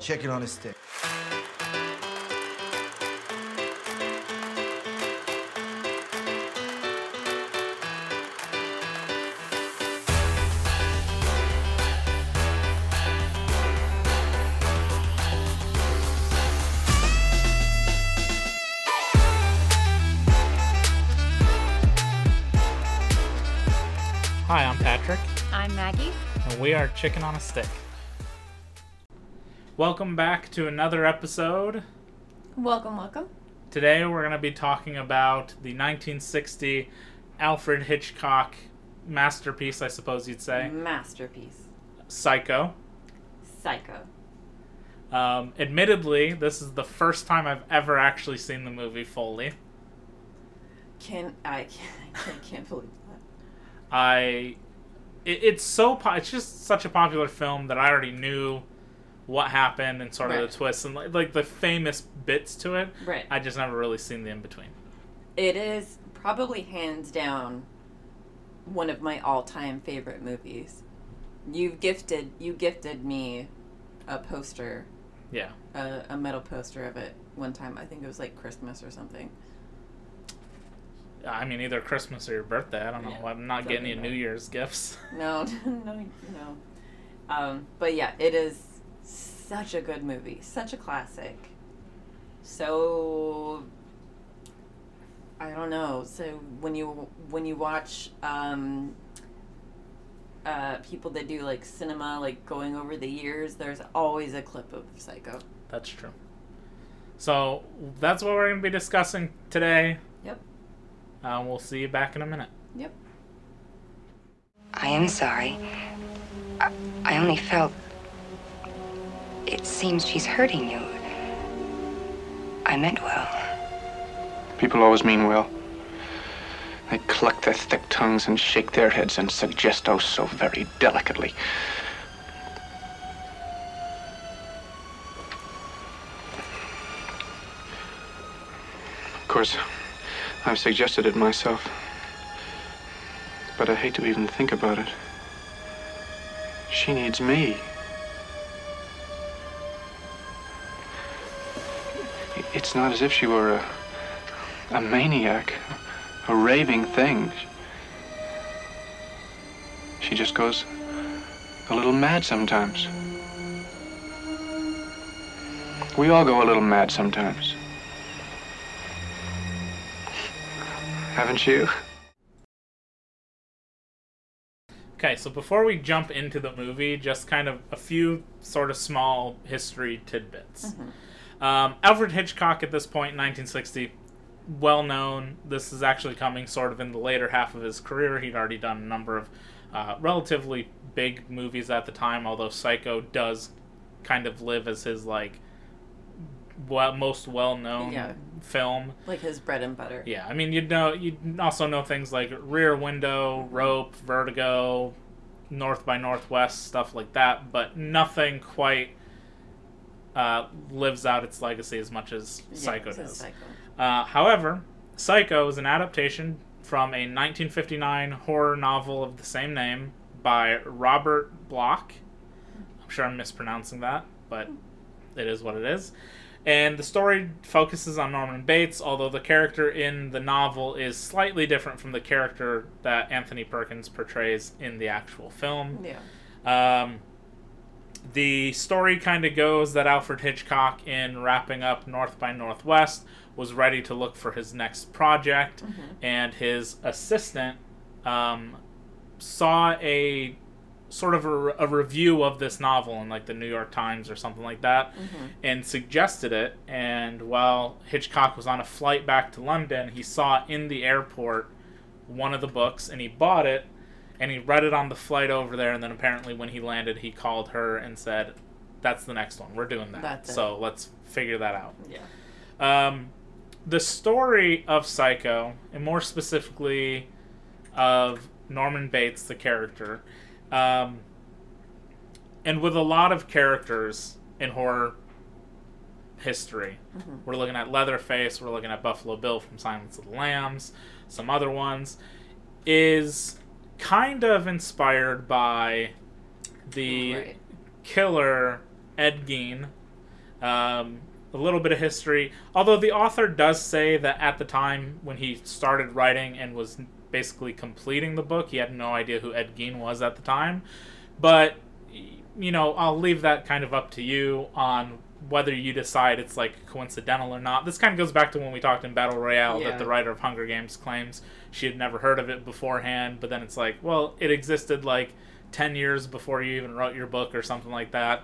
chicken on a stick. Hi, I'm Patrick, I'm Maggie. and we are Chicken on a Stick. Welcome back to another episode. Welcome, welcome. Today we're going to be talking about the 1960 Alfred Hitchcock masterpiece, I suppose you'd say, Masterpiece. Psycho. Psycho. Um, admittedly, this is the first time I've ever actually seen the movie fully. Can I can't, I can't believe that. I it, it's so po- it's just such a popular film that I already knew what happened and sort of Right. the twists and like, like the famous bits to it. Right. I just never really seen the in between. It is probably hands down one of my all-time favorite movies. You've gifted you gifted me a poster, Yeah. a, a metal poster of it one time. I think it was like Christmas or something. I mean, either Christmas or your birthday. I don't know. Yeah, I'm not getting you New Year's gifts. No, no, no. Um, but yeah, it is such a good movie, such a classic. So I don't know. So when you when you watch um, uh, people that do like cinema, like going over the years, there's always a clip of Psycho. That's true. So that's what we're going to be discussing today. Yep. Uh, we'll see you back in a minute. Yep. I am sorry. I, I only felt. It seems she's hurting you. I meant well. People always mean well. They cluck their thick tongues and shake their heads and suggest oh so very delicately. Of course, I've suggested it myself. But I hate to even think about it. She needs me. It's not as if she were a a maniac, a raving thing. She just goes a little mad sometimes. We all go a little mad sometimes. Haven't you? Okay, so before we jump into the movie, just kind of a few sort of small history tidbits. Mm-hmm. Um, Alfred Hitchcock, at this point in 1960, well known. This is actually coming sort of in the later half of his career. He'd already done a number of uh, relatively big movies at the time, although Psycho does kind of live as his like well, most well known Yeah. film. Like his bread and butter. Yeah, I mean, you'd know, you'd also know things like Rear Window, Rope, Vertigo, North by Northwest, stuff like that, but nothing quite uh, lives out its legacy as much as Psycho a does. Psycho. Uh, however, Psycho is an adaptation from a 1959 horror novel of the same name by Robert Bloch. I'm sure I'm mispronouncing that, but it is what it is. And the story focuses on Norman Bates, although the character in the novel is slightly different from the character that Anthony Perkins portrays in the actual film. Yeah. Um, the story kind of goes that Alfred Hitchcock, in wrapping up North by Northwest, was ready to look for his next project, and his assistant um, saw a sort of a, a review of this novel in like the New York Times or something like that, and suggested it. And while Hitchcock was on a flight back to London, he saw in the airport one of the books, and he bought it and he read it on the flight over there and then apparently when he landed he called her and said that's the next one. We're doing that. That's it. so let's figure that out. Yeah. um, the story of psycho and more specifically of norman bates the character um, and with a lot of characters in horror history. We're looking at leatherface we're looking at buffalo bill from silence of the lambs some other ones is kind of inspired by the Right. killer Ed Gein Um, a little bit of history. Although the author does say that at the time when he started writing and was basically completing the book, he had no idea who Ed Gein was at the time. But you know, I'll leave that kind of up to you on whether you decide it's like coincidental or not. This kind of goes back to when we talked in Battle Royale Yeah. that the writer of Hunger Games claims she had never heard of it beforehand, but then it's like, well, it existed like 10 years before you even wrote your book or something like that.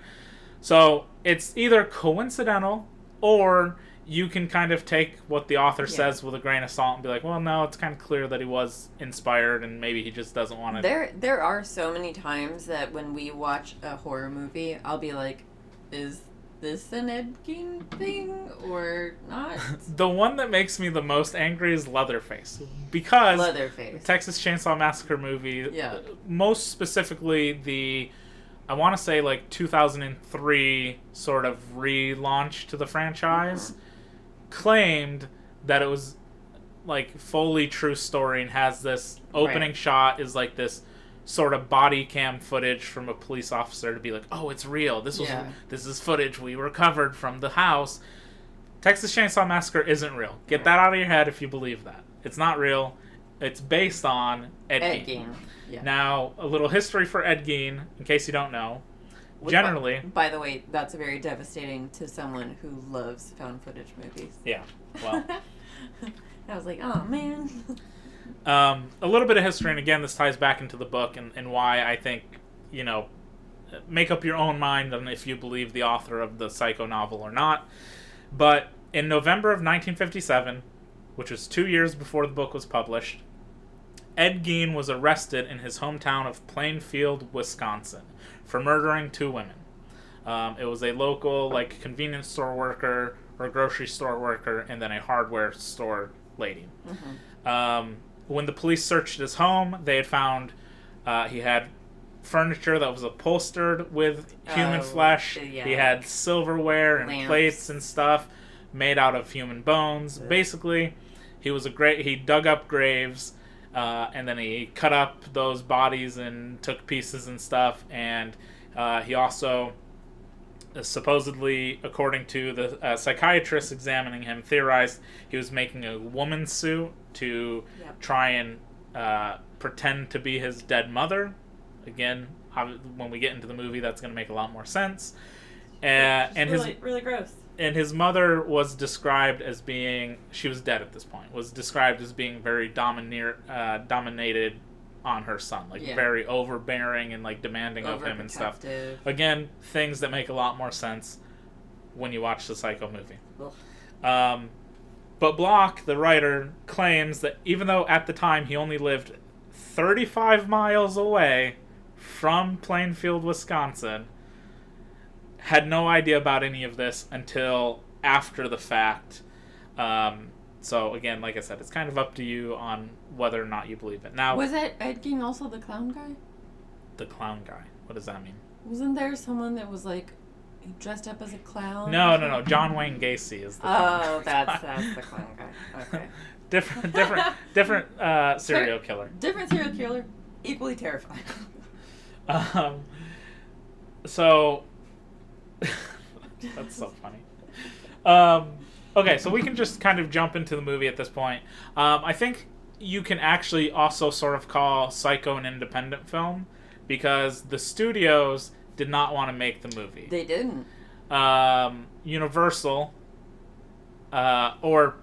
So it's either coincidental or you can kind of take what the author Yeah. says with a grain of salt and be like, well, no, it's kind of clear that he was inspired and maybe he just doesn't want to. There, there are so many times that when we watch a horror movie, I'll be like, "Is this an Ed Gein thing or not?" The one that makes me the most angry is Leatherface because Leatherface. Texas Chainsaw Massacre movie, Yeah. most specifically the, I want to say like 2003 sort of relaunch to the franchise, claimed that it was like fully true story and has this opening Right. shot is like this sort of body cam footage from a police officer to be like, oh, it's real. This was Yeah. this is footage we recovered from the house. Texas Chainsaw Massacre isn't real. Get that out of your head if you believe that. It's not real. It's based on Ed, Ed Gein. Gein. Yeah. Now, a little history for Ed Gein, in case you don't know. Which, Generally, By the way, that's very devastating to someone who loves found footage movies. yeah. Well, I was like, oh man. um, a little bit of history, and again, this ties back into the book and, and why I think, you know, make up your own mind on if you believe the author of the Psycho novel or not. But in November of 1957, which was two years before the book was published, Ed Gein was arrested in his hometown of Plainfield, Wisconsin, for murdering two women. Um, it was a local, like, convenience store worker or grocery store worker, and then a hardware store lady. Um, when the police searched his home, they had found uh, he had furniture that was upholstered with human Oh, flesh. yeah. He had silverware and Lamps. plates and stuff made out of human bones. Basically, he was a great. He dug up graves, uh, and then he cut up those bodies and took pieces and stuff. And uh, he also supposedly, according to the uh, psychiatrist examining him, theorized he was making a woman suit to Yep. try and uh, pretend to be his dead mother. Again, when we get into the movie, that's going to make a lot more sense. Uh, and his really, really gross. and his mother was described as being she was dead at this point was described as being very domineer uh, dominated on her son like Yeah. very overbearing and like demanding of him and stuff. Again things that make a lot more sense when you watch the psycho movie. Um, but Bloch the writer claims that even though at the time he only lived 35 miles away from plainfield wisconsin had no idea about any of this until after the fact. Um, so again like i said it's kind of up to you on whether or not you believe it now Was it Ed Gein also the clown guy? the clown guy what does that mean Wasn't there someone that was like dressed up as a clown? no no no john wayne gacy is the clown Oh, guy. that's that's the clown guy. Okay. different different different uh, serial killer Different serial killer, equally terrifying. Um, so that's so funny. Um, okay, so we can just kind of jump into the movie at this point. Um, I think you can actually also sort of call Psycho an independent film because the studios did not want to make the movie. They didn't. Um, Universal uh, or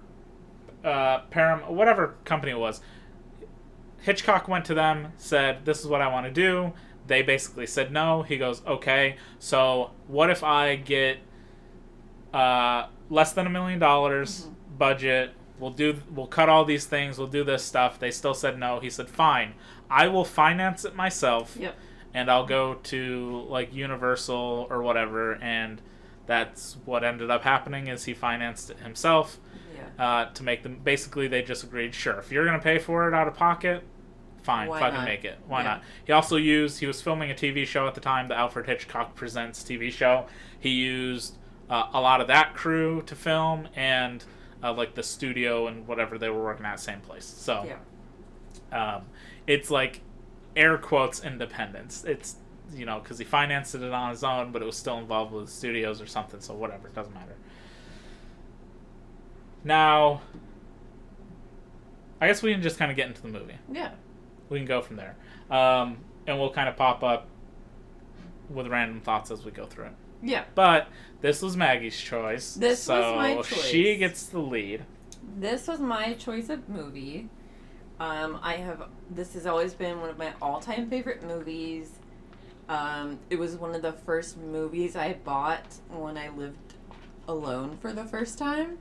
uh, Param, whatever company it was, Hitchcock went to them, said, "This is what I want to do." They basically said no. He goes, "Okay, so what if I get uh, less than a million dollars budget? We'll do, we'll cut all these things. We'll do this stuff." They still said no. He said, "Fine, I will finance it myself, Yep. and I'll go to like Universal or whatever." And that's what ended up happening is he financed it himself Yeah. uh, to make them. Basically, they just agreed, sure, if you're gonna pay for it out of pocket, fine, Why fucking not? make it. Why Yeah. not? He also used. He was filming a TV show at the time, the Alfred Hitchcock Presents TV show. He used uh, a lot of that crew to film and uh, like the studio and whatever they were working at, same place. So Yeah. um, it's like air quotes independence. It's you know, because he financed it on his own, but it was still involved with studios or something. So whatever, it doesn't matter. Now, I guess we can just kind of get into the movie. Yeah. We can go from there, um, and we'll kind of pop up with random thoughts as we go through it. Yeah. But this was Maggie's choice. This so was my choice. She gets the lead. This was my choice of movie. Um, I have. This has always been one of my all-time favorite movies. Um, it was one of the first movies I bought when I lived alone for the first time.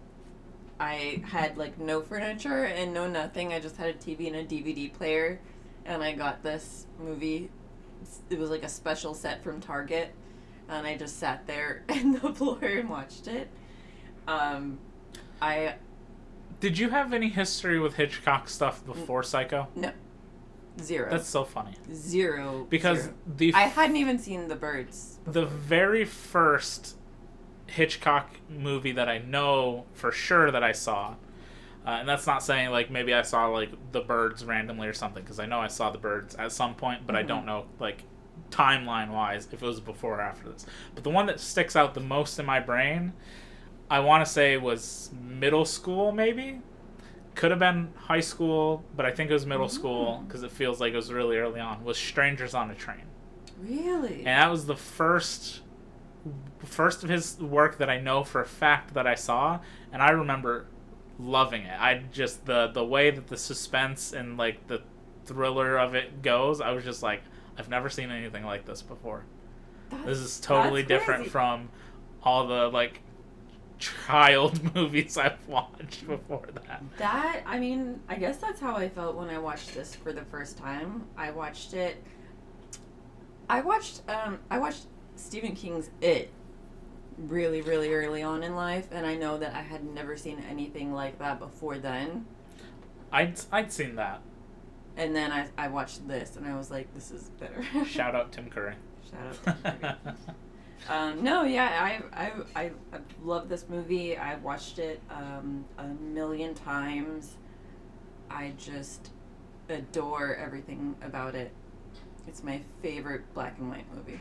I had like no furniture and no nothing. I just had a TV and a DVD player, and I got this movie. It was like a special set from Target, and I just sat there in the floor and watched it. Um, I Did you have any history with Hitchcock stuff before Psycho? no zero. That's so funny zero because zero. the I hadn't even seen the birds. the very first Hitchcock movie that I know for sure that I saw, uh, and that's not saying like maybe I saw like the birds randomly or something because I know I saw the birds at some point, but I don't know like timeline wise if it was before or after this. But the one that sticks out the most in my brain, I want to say was middle school maybe. Could have been high school, but I think it was middle school because it feels like it was really early on. Was Strangers on a Train Really? and that was the first first of his work that I know for a fact that I saw, and I remember loving it. I just the the way that the suspense and like the thriller of it goes, I was just like, I've never seen anything like this before. This is totally different crazy. from all the like child movies I've watched before that. That I mean, I guess that's how I felt when I watched this for the first time. I watched it. I watched um I watched Stephen King's It really really early on in life and I know that I had never seen anything like that before then. I'd I'd seen that. And then I I watched this and I was like this is better. Shout out Tim Curry. Shout out. to Jimmy. Um, no, yeah, I, I, I, I love this movie. I watched it um, a million times. I just adore everything about it. It's my favorite black and white movie.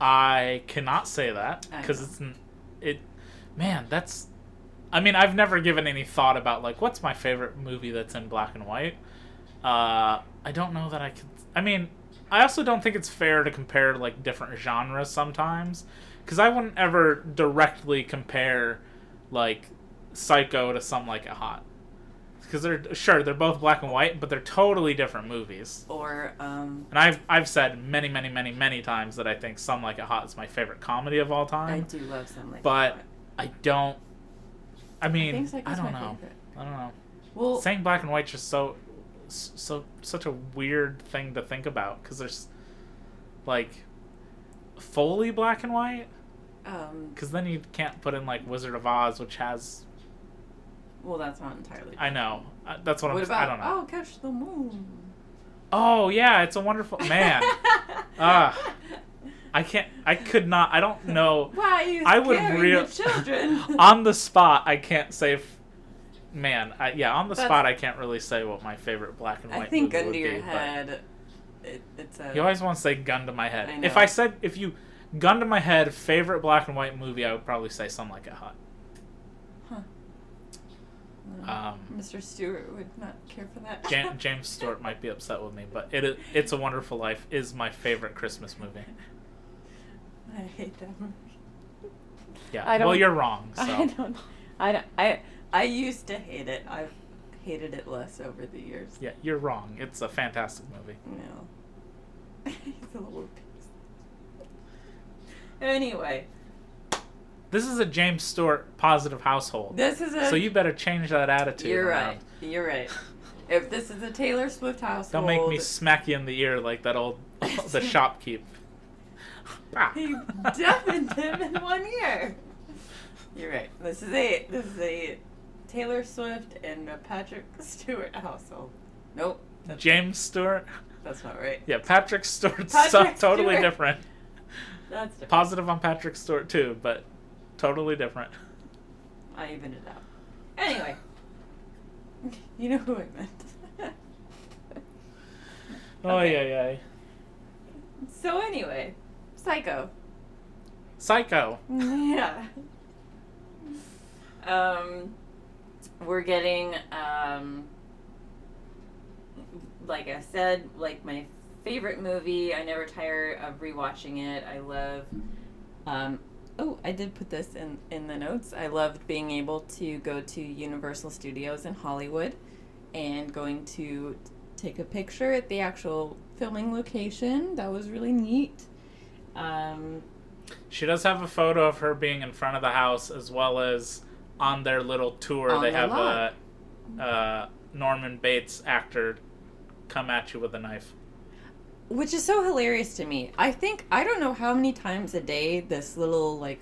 I cannot say that because it's it. Man, that's. I mean, I've never given any thought about like what's my favorite movie that's in black and white. Uh, I don't know that I could. I mean, I also don't think it's fair to compare like different genres sometimes, because I wouldn't ever directly compare like Psycho to Some Like It Hot, because they're sure they're both black and white, but they're totally different movies. Or um, And I've I've said many many many many times that I think Some Like It Hot is my favorite comedy of all time. I do love some like but that. I don't. I mean, think I, don't know. favorite. I don't know. Well, Saying black and white's just so so such a weird thing to think about because there's like fully black and white um, because then you can't put in like Wizard of Oz, which has well, that's not entirely. I know uh, that's what, What I'm. about I don't know. Oh, catch the moon? Oh yeah, it's a wonderful man. Ah. I can't. I could not. I don't know. Why are you I would scaring real- the children? on the spot, I can't say. F- man, I, yeah, on the That's- spot, I can't really say what my favorite black and white I think movie under would your be. head, it, it's a. You always want to say gun to my head. I If. I said if you gun to my head, favorite black and white movie, I would probably say something like a hot. Um, Mr. Stewart would not care for that. Jan- James Stewart might be upset with me, but it is, It's a Wonderful Life is my favorite Christmas movie. I hate that movie. Yeah. I well, don't- you're wrong. So. I don't. I don't. I I used to hate it. I've hated it less over the years. Yeah, you're wrong. It's a fantastic movie. No. He's a little piece. Anyway, This is a James Stewart positive household. this is a. So you better change that attitude. You're around. right. You're right. If this is a Taylor Swift household, Don't make me smack you in the ear like that old the shopkeep. Ah. He deafened him in one ear. You're right. This is a this is a Taylor Swift and a Patrick Stewart household. Nope. That's, James Stewart. that's not right. Yeah, Patrick Stewart's Patrick so- totally Stewart. different. That's different. Positive on Patrick Stewart too, but totally different. I evened it out. Anyway, you know who I meant. Oh yeah, yeah. So anyway, Psycho. Psycho. Yeah. Um, we're getting um, like I said, like my favorite movie. I never tire of rewatching it. I love. Um, oh, I did put this in in the notes. I loved being able to go to Universal Studios in Hollywood, and going to take a picture at the actual filming location. That was really neat. Um, She does have a photo of her being in front of the house as well as on their little tour. They the have lot. a uh, Norman Bates actor come at you with a knife. which is so hilarious to me. I think I don't know how many times a day this little like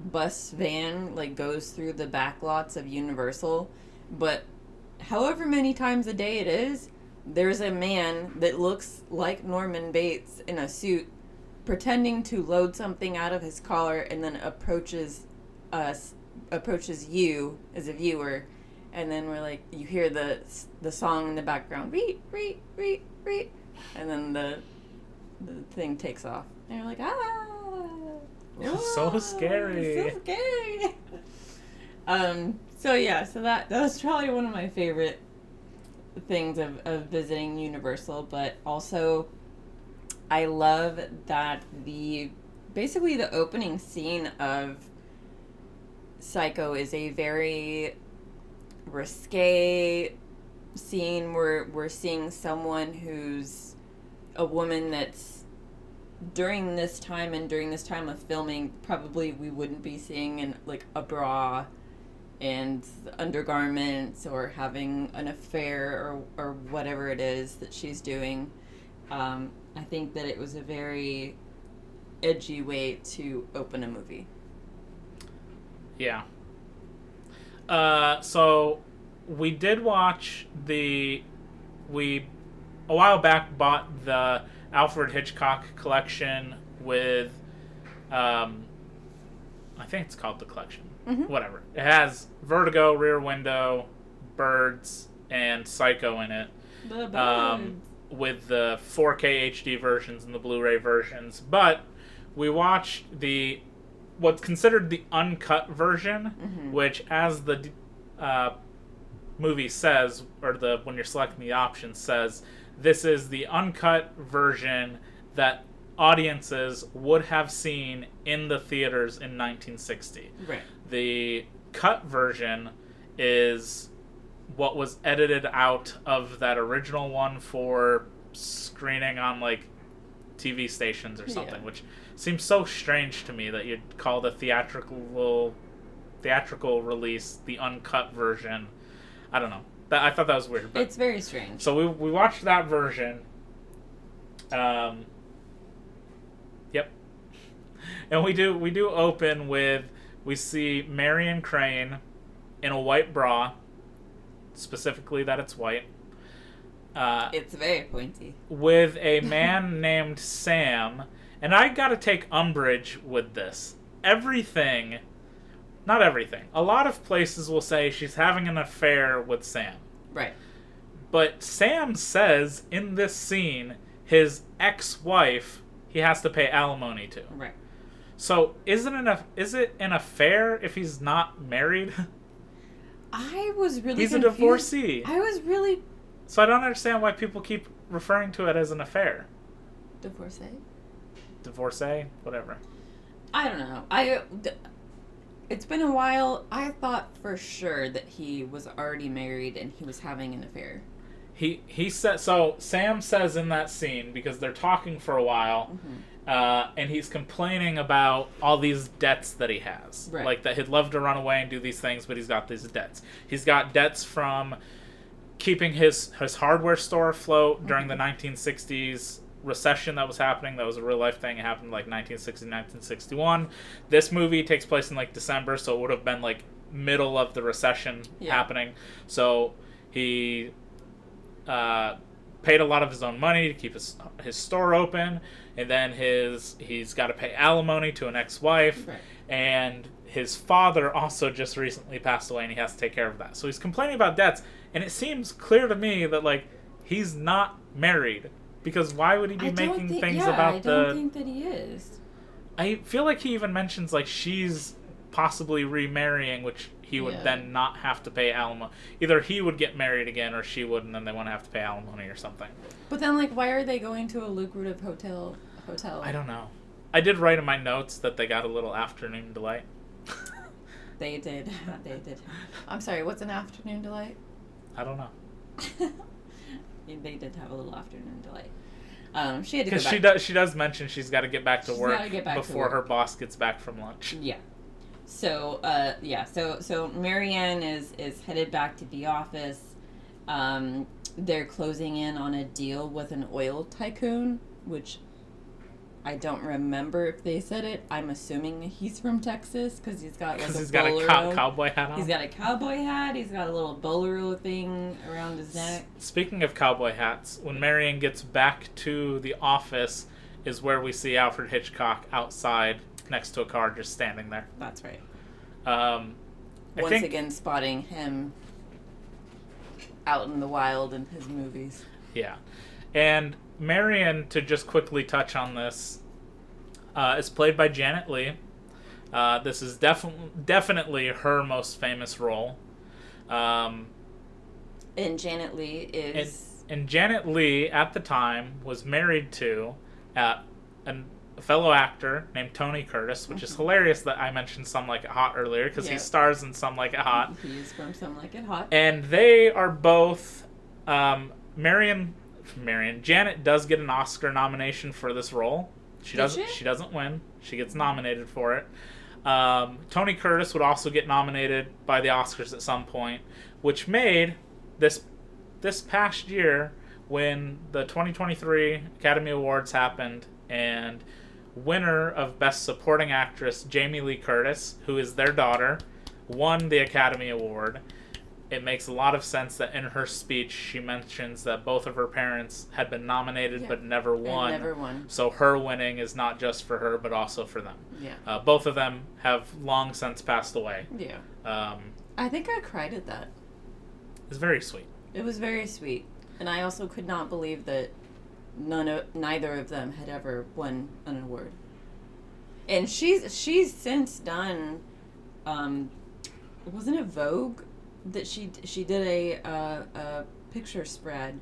bus van like goes through the back lots of Universal, but however many times a day it is, there's a man that looks like Norman Bates in a suit pretending to load something out of his collar and then approaches us approaches you as a viewer. And then we're like you hear the the song in the background reet reet reet reet. And then the the thing takes off. And you're like ah. So ah, scary. so scary. Um so yeah so that that was probably one of my favorite things of, of visiting universal but also i love that the basically the opening scene of psycho is a very risque scene where we're seeing someone who's a woman that's during this time and during this time of filming probably we wouldn't be seeing in like a bra and undergarments or having an affair or, or whatever it is that she's doing. Um, i think that it was a very edgy way to open a movie Yeah. Uh, so we did watch the we a while back bought the Alfred Hitchcock collection with um I think it's called the collection. Mhm. Whatever. It has Vertigo, Rear Window, Birds, and Psycho in it. Um, with the 4K HD versions and the Blu-ray versions, but we watched the what's considered the uncut version, Mhm. which, as the uh, movie says, or the when you're selecting the options says, this is the uncut version that audiences would have seen in the theaters in 1960. right The cut version is what was edited out of that original one for screening on like TV stations or something, Yeah. which seems so strange to me that you'd call the theatrical theatrical release the uncut version. I don't know. That I thought that was weird. But it's very strange so we we watched that version. Um. Yep. And we do we do open with we see Marion Crane in a white bra, specifically that it's white. Uh, it's very pointy with a man named Sam, and I gotta take umbrage with this. Everything, not everything, a lot of places will say she's having an affair with Sam. right But Sam says in this scene, his ex wife, he has to pay alimony to. right So is it an, is it an affair if he's not married? I was really he's a divorcee. I was really So I don't understand why people keep referring to it as an affair. divorcee. Divorcee, whatever. I don't know. I d- it's been a while. I thought for sure that he was already married and he was having an affair. He he said so. Sam says in that scene because they're talking for a while, Mm-hmm. Uh, and he's complaining about all these debts that he has. Right. Like that he'd love to run away and do these things, but he's got these debts. He's got debts from keeping his his hardware store afloat during the 1960s recession that was happening. That was a real life thing. It happened like 1960, 1961. This movie takes place in like December, so it would have been like middle of the recession Yeah. happening. So he uh, paid a lot of his own money to keep his his store open, and then his he's got to pay alimony to an ex-wife, Right. and his father also just recently passed away, and he has to take care of that. So he's complaining about debts, and it seems clear to me that like he's not married. Because why would he be making think, things yeah, about I don't the? think that he is. I feel like he even mentions like she's possibly remarrying, which he would Yeah. then not have to pay alimony. Either he would get married again, or she would, and then they wouldn't have to pay alimony or something. But then, like, why are they going to a lucrative hotel? Hotel. I don't know. I did write in my notes that they got a little afternoon delight. They did. They did. I'm sorry. What's an afternoon delight? I don't know they did have a little afternoon delight. Um, she had to because she does. She does mention she's got to get back to She's work gotta to before work. her boss gets back from lunch. Yeah. So uh, yeah, so so Marion is is headed back to the office. Um, they're closing in on a deal with an oil tycoon, which I don't remember if they said it. I'm assuming he's from Texas because he's got like a he's got a cow- cowboy hat on. He's got a cowboy hat. He's got a little bolero thing around his neck. Speaking of cowboy hats, when Marion gets back to the office, is where we see Alfred Hitchcock outside next to a car, just standing there. That's right. Um, I Once think, again, spotting him out in the wild in his movies. yeah. And Marion, to just quickly touch on this, uh, is played by Janet Leigh. Uh, this is definitely definitely her most famous role. Um, And Janet Leigh and, is and Janet Leigh at the time was married to uh, an, a fellow actor named Tony Curtis, which is hilarious that I mentioned Some Like It Hot earlier because Yeah. he stars in Some Like It Hot. He's from Some Like It Hot. And they are both um, Marion. Marion Janet does get an Oscar nomination for this role. She Did doesn't. she? doesn't win. She gets nominated for it. Um, Tony Curtis would also get nominated by the Oscars at some point, which made this this past year when the 2023 Academy Awards happened and winner of Best Supporting Actress Jamie Lee Curtis, who is their daughter, won the Academy Award. It makes a lot of sense that in her speech she mentions that both of her parents had been nominated Yeah. but never and won. never won. So her winning is not just for her but also for them. Yeah. Uh, both of them have long since passed away. Yeah. Um, I think I cried at that. it's very sweet. It was very sweet, and I also could not believe that none of neither of them had ever won an award. And she's she's since done, um, wasn't it Vogue that she she did a uh, a picture spread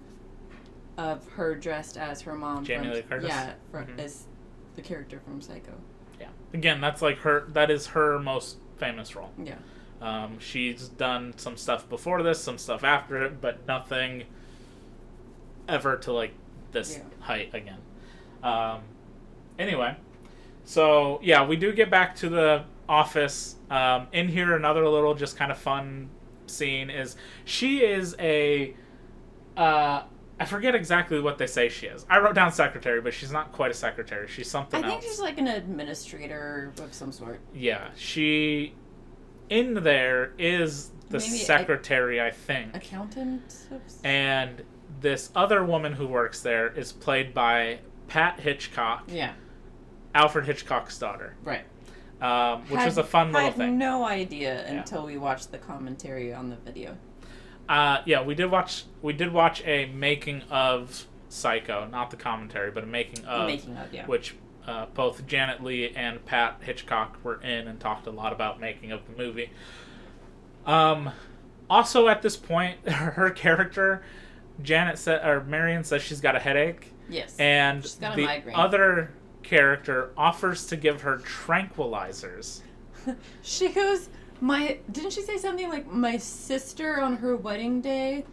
of her dressed as her mom. Jamie from, Lee Curtis? Yeah, from, Mhm. as the character from Psycho. Yeah. Again, that's like her. That is her most famous role. Yeah. Um, she's done some stuff before this, some stuff after it, but nothing ever to like this Yeah. height again. Um, anyway, so yeah, we do get back to the office. Um, in here, another little just kind of fun scene is she is a. Uh, I forget exactly what they say she is. I wrote down secretary, but she's not quite a secretary. She's something I think else. she's like an administrator of some sort. Yeah, she in there is the Maybe secretary, I think. Accountant. Of s- And this other woman who works there is played by Pat Hitchcock, yeah. Alfred Hitchcock's daughter, Right. um, which Had- was a fun little thing. I had no idea until we watched the commentary on the video. Uh, yeah, we did watch we did watch a making of Psycho, not the commentary, but a making of Making of, yeah. which uh, both Janet Leigh and Pat Hitchcock were in and talked a lot about making of the movie. Um, also, at this point, her character, Janet said, or Marion says she's got a headache, Yes. and She's got a the other character offers to give her tranquilizers. she goes, my didn't she say something like my sister on her wedding day,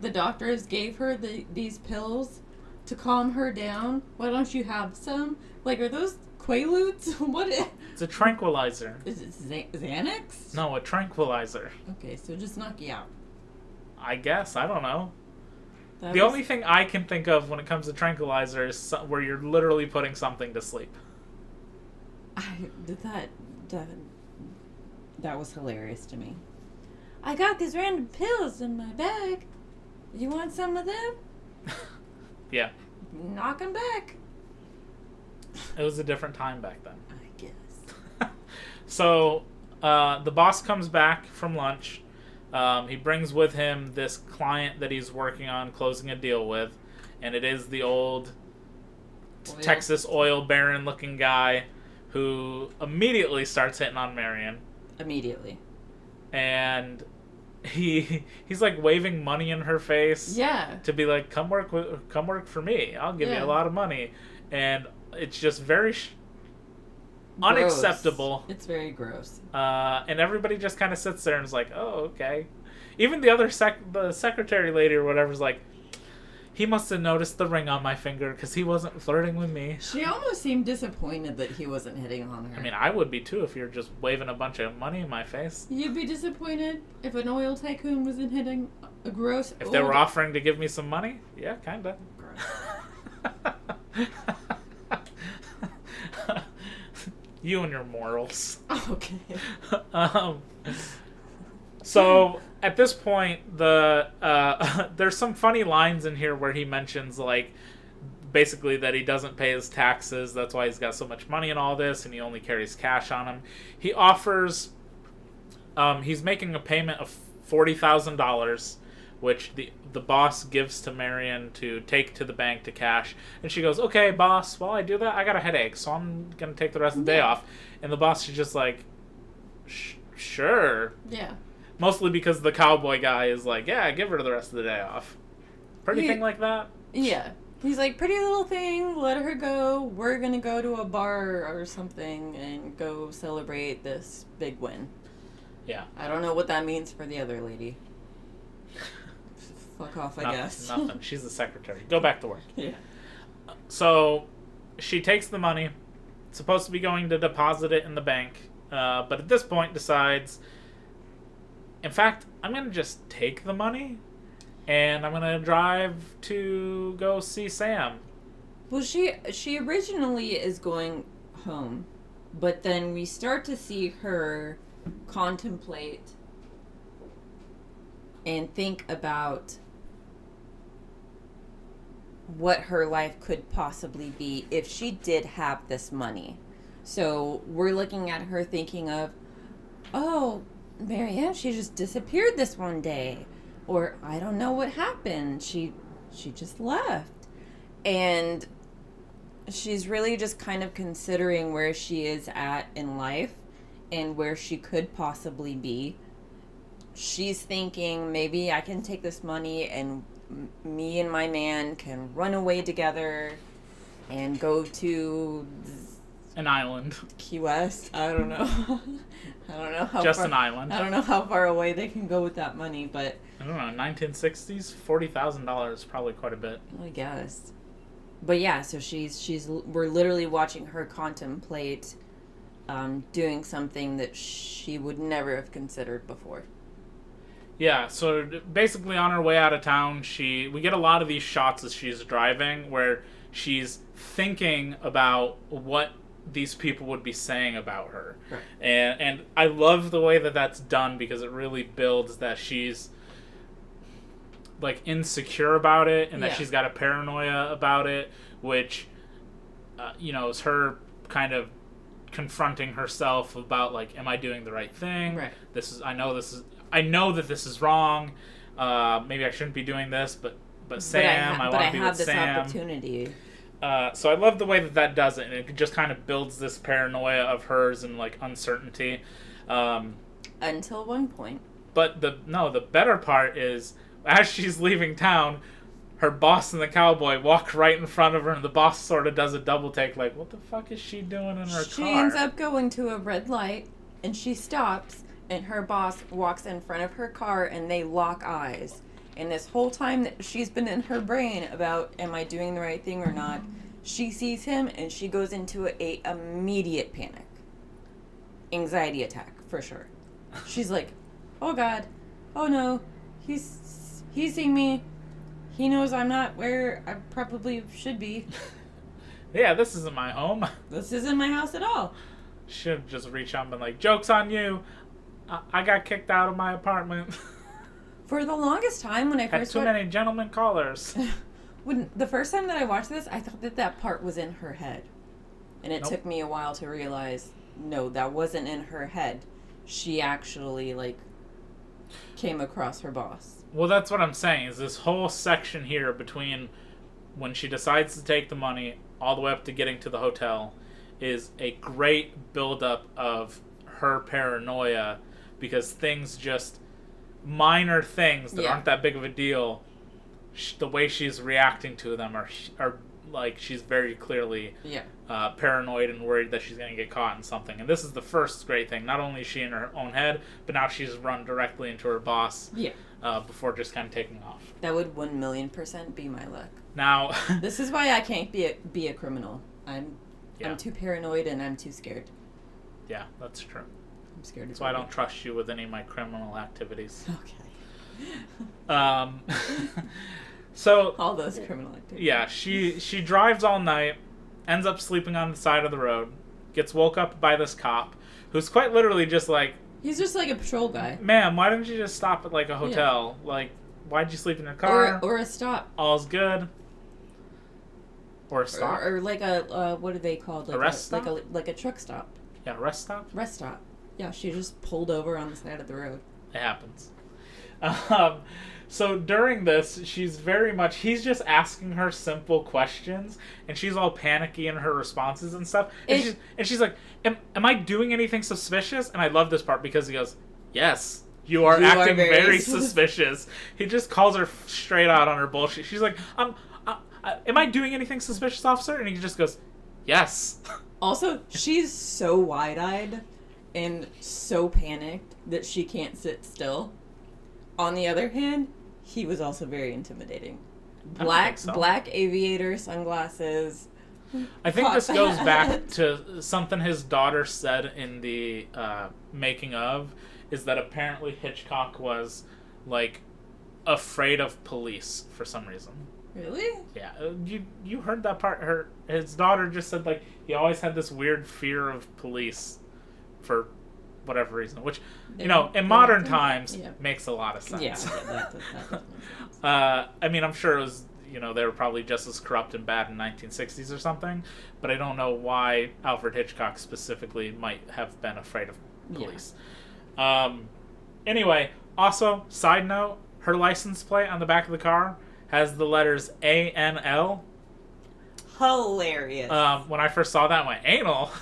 the doctors gave her the these pills to calm her down. Why don't you have some? Like, are those Quaaludes? what is, It's a tranquilizer. is it? Xa- Xanax? No, a tranquilizer. Okay, so just knock you out. I guess I don't know. That the was- only thing I can think of when it comes to tranquilizers where you're literally putting something to sleep. I did that. That, that was hilarious to me. I got these random pills in my bag. You want some of them? Yeah, Knock them back. it was a different time back then. I guess. So uh, the boss comes back from lunch. Um, he brings with him this client that he's working on closing a deal with, and it is the old Oil. Texas oil baron looking guy who immediately starts hitting on Marion Immediately. and he he's like waving money in her face Yeah. to be like come work with come work for me i'll give you a lot of money and it's just very sh- Gross. unacceptable It's very gross. uh, and everybody just kind of sits there and is like oh okay even the other sec the secretary lady or whatever's like he must have noticed the ring on my finger because he wasn't flirting with me She almost seemed disappointed that he wasn't hitting on her. i mean i would be too if you're just waving a bunch of money in my face You'd be disappointed if an oil tycoon wasn't hitting a gross. if they were offering to give me some money yeah kind of Gross. You and your morals. Okay. um, so at this point, the uh, there's some funny lines in here where he mentions like basically that he doesn't pay his taxes. That's why he's got so much money and all this, and he only carries cash on him. He offers. Um, he's making a payment of forty thousand dollars, which the the boss gives to Marion to take to the bank to cash. And she goes, "Okay, boss. While I do that, I got a headache, so I'm gonna take the rest of the day Yeah. off." And the boss is just like, "Sh- "Sure." Yeah. Mostly because the cowboy guy is like, "Yeah, give her the rest of the day off." Pretty He- thing like that. Yeah. He's like, pretty little thing, let her go. We're gonna go to a bar or something and go celebrate this big win. Yeah. I don't know what that means for the other lady. Fuck off, I Nothing- guess. Nothing. She's the secretary. Go back to work. yeah. So she takes the money, supposed to be going to deposit it in the bank, uh, but at this point decides, in fact, I'm going to just take the money and I'm going to drive to go see Sam. Well, she she originally is going home, but then we start to see her contemplate and think about what her life could possibly be if she did have this money. So we're looking at her thinking of, oh, Marion, she just disappeared this one day, or I don't know what happened. She she just left, and she's really just kind of considering where she is at in life and where she could possibly be. She's thinking maybe I can take this money and me and my man can run away together and go to An island. Key West. I don't know. I don't know how Just far, an island. I don't know how far away they can go with that money, but I don't know, 1960s, $40,000 is probably quite a bit. I guess. But yeah, so she's she's we're literally watching her contemplate um, doing something that she would never have considered before. Yeah, so basically on her way out of town, she we get a lot of these shots as she's driving where she's thinking about what these people would be saying about her. Right. And and I love the way that that's done because it really builds that she's like insecure about it and that Yeah. she's got a paranoia about it which uh, you know is her kind of confronting herself about like am i doing the right thing Right. this is i know this is i know that this is wrong uh, maybe i shouldn't be doing this but but sam but I, i, ha- but want I to be have with this sam opportunity. uh, so I love the way that that does it, and it just kind of builds this paranoia of hers and like uncertainty. Um, Until one point. but the no, the better part is as she's leaving town, her boss and the cowboy walk right in front of her, and the boss sort of does a double take, like, "What the fuck is she doing in her She car?" She ends up going to a red light and she stops and her boss walks in front of her car and they lock eyes. And this whole time that she's been in her brain about am I doing the right thing or not, she sees him and she goes into a, a immediate panic. Anxiety attack for sure. She's like, "Oh god. Oh no. He's he's seeing me. He knows I'm not where I probably should be. yeah, this isn't my home. This isn't my house at all." Should have just reach out and be like, "Jokes on you. I, got kicked out of my apartment. For the longest time when I Had first too wa- many gentlemen callers." when the first time that I watched this, I thought that that part was in her head, and it Nope. took me a while to realize no, that wasn't in her head. She actually like came across her boss. Well, that's what I'm saying. Is this whole section here between when she decides to take the money all the way up to getting to the hotel is a great buildup of her paranoia because things just minor things that Yeah. aren't that big of a deal sh- the way she's reacting to them are are like she's very clearly Yeah. uh, paranoid and worried that she's going to get caught in something. And this is the first great thing. Not only is she in her own head, but now she's run directly into her boss Yeah. uh, before just kind of taking off. That would one million percent be my luck. Now, This is why I can't be a, be a criminal. I'm yeah, I'm too paranoid and I'm too scared. yeah, that's true. I'm scared. That's why I don't trust you with any of my criminal activities. Okay. Um, so All those criminal activities. yeah, she she drives all night, ends up sleeping on the side of the road, gets woke up by this cop, who's quite literally just like, He's just like a patrol guy. "Ma'am, why didn't you just stop at like a hotel? Like, why'd you sleep in your car? Or or a stop. All's good." Or a stop? or like a uh, what are they called? Like rest a, like stop? a like a truck stop. yeah, rest stop. Rest stop. Yeah, she just pulled over on the side of the road. It happens. Um, so during this, she's very much, he's just asking her simple questions, and she's all panicky in her responses and stuff. And, It- she's, and she's like, am, am I doing anything suspicious? And I love this part because he goes, Yes, you are You are acting very, very suspicious. He just calls her straight out on her bullshit. She's like, um, uh, uh, Am I doing anything suspicious, officer? And he just goes, Yes. Also, she's so wide-eyed and so panicked that she can't sit still. On the other hand, he was also very intimidating. Black so. black aviator sunglasses. I think Hot this goes back to something his daughter said in the uh, making of, is that apparently Hitchcock was like afraid of police for some reason. Really? Yeah, uh, you you heard that part? Her his daughter just said like he always had this weird fear of police for whatever reason, which you know in modern times Yeah. makes a lot of sense. Yeah, that, that sense. Uh, I mean, I'm sure it was, you know, they were probably just as corrupt and bad in 1960s or something, but I don't know why Alfred Hitchcock specifically might have been afraid of police. Yeah. Um, anyway, also, side note, her license plate on the back of the car has the letters A N L. Hilarious. Um, when I first saw that, I went, anal.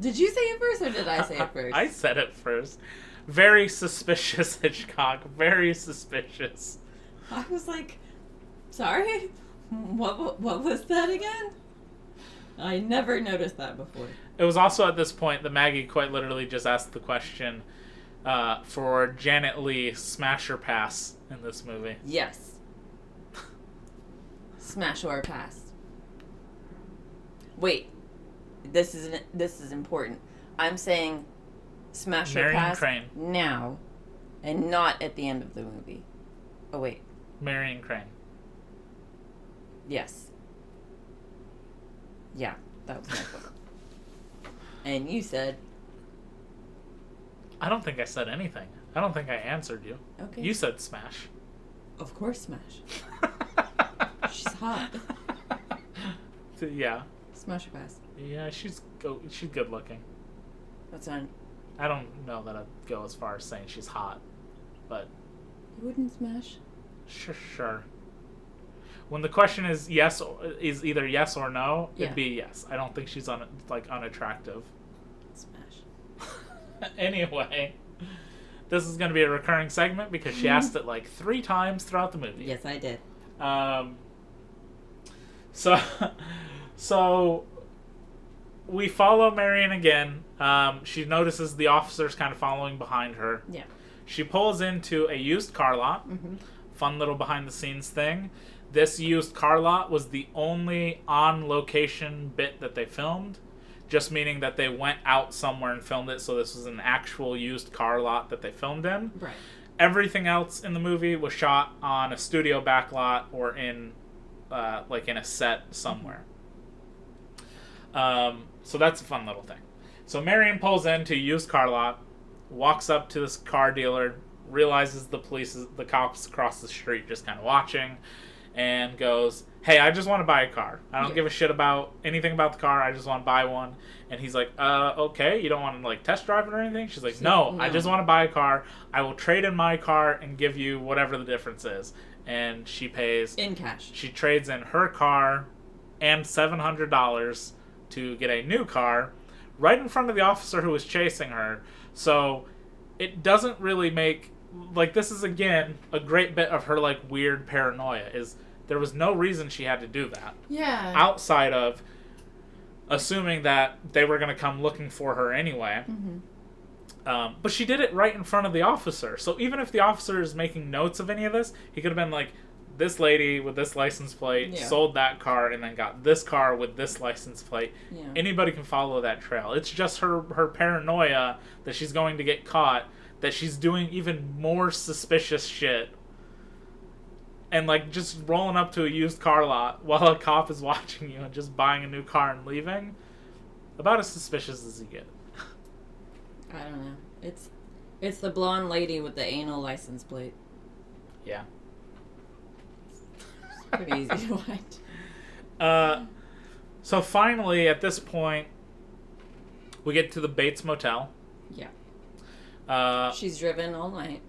did you say it first or did I say it first? I said it first. Very suspicious, Hitchcock. Very suspicious. I was like, sorry? What, what, what was that again? I never noticed that before. It was also at this point that Maggie quite literally just asked the question uh, for Janet Leigh smash or pass in this movie. Yes. Smash or pass. Wait. This is this is important. I'm saying smash Marion pass Crane. now and not at the end of the movie. Oh wait. Marion Crane. Yes. Yeah, that was my point. and you said I don't think I said anything. I don't think I answered you. okay. You said smash. of course smash. She's hot. yeah. Smash pass. Yeah, she's go she's good looking. That's on. I don't know that I'd go as far as saying she's hot, but You wouldn't smash. sure, sure. When the question is yes, or, is either yes or no, Yeah. it'd be yes. I don't think she's on un, like unattractive. Smash. anyway, this is going to be a recurring segment because she asked it like three times throughout the movie. Yes, I did. Um. So, so we follow Marion again. Um, she notices the officers kind of following behind her. Yeah. She pulls into a used car lot. Mm-hmm. Fun little behind the scenes thing. This used car lot was the only on location bit that they filmed, just meaning that they went out somewhere and filmed it. So this was an actual used car lot that they filmed in. Right. Everything else in the movie was shot on a studio backlot or in, uh, like in a set somewhere. Um, so that's a fun little thing. So Marion pulls into a used car lot, walks up to this car dealer, realizes the police, is, the cops across the street, just kind of watching, and goes, "Hey, I just want to buy a car. I don't Yeah. give a shit about anything about the car. I just want to buy one." And he's like, "Uh, okay. You don't want to like test drive it or anything?" She's like, She's "No, like, I just want to buy a car. I will trade in my car and give you whatever the difference is." and she pays. In cash. She trades in her car and seven hundred dollars to get a new car, right in front of the officer who was chasing her. So it doesn't really make like this is again a great bit of her like weird paranoia is there was no reason she had to do that Yeah. outside of assuming that they were going to come looking for her anyway. Um, but she did it right in front of the officer. So even if the officer is making notes of any of this, he could have been like, this lady with this license plate Yeah. sold that car and then got this car with this license plate. Yeah. Anybody can follow that trail. It's just her her paranoia that she's going to get caught, that she's doing even more suspicious shit. And like just rolling up to a used car lot while a cop is watching you and just buying a new car and leaving. About as suspicious as you get. I don't know. It's it's the blonde lady with the anal license plate. Yeah. Pretty easy to. Uh, so finally, at this point, we get to the Bates Motel. Yeah. Uh, She's driven all night.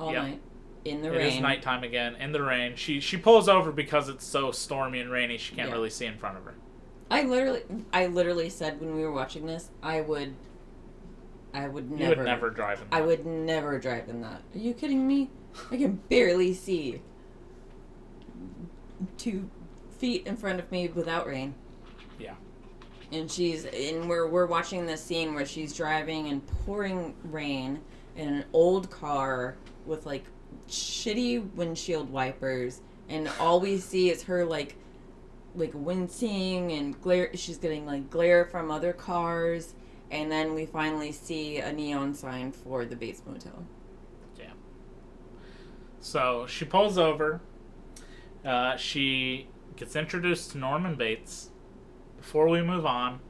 All yeah. night. In the It rain. It is nighttime again in the rain. She she pulls over because it's so stormy and rainy. She can't Yeah. really see in front of her. I literally I literally said when we were watching this, I would I would You never would never drive in. I would never drive in that. Are you kidding me? I can barely see two feet in front of me without rain. Yeah. And she's and we're we're watching this scene where she's driving and pouring rain in an old car with like shitty windshield wipers and all we see is her like like wincing and glare she's getting like glare from other cars and then we finally see a neon sign for the Bates Motel. Yeah. So she pulls over. Uh, she gets introduced to Norman Bates. Before we move on,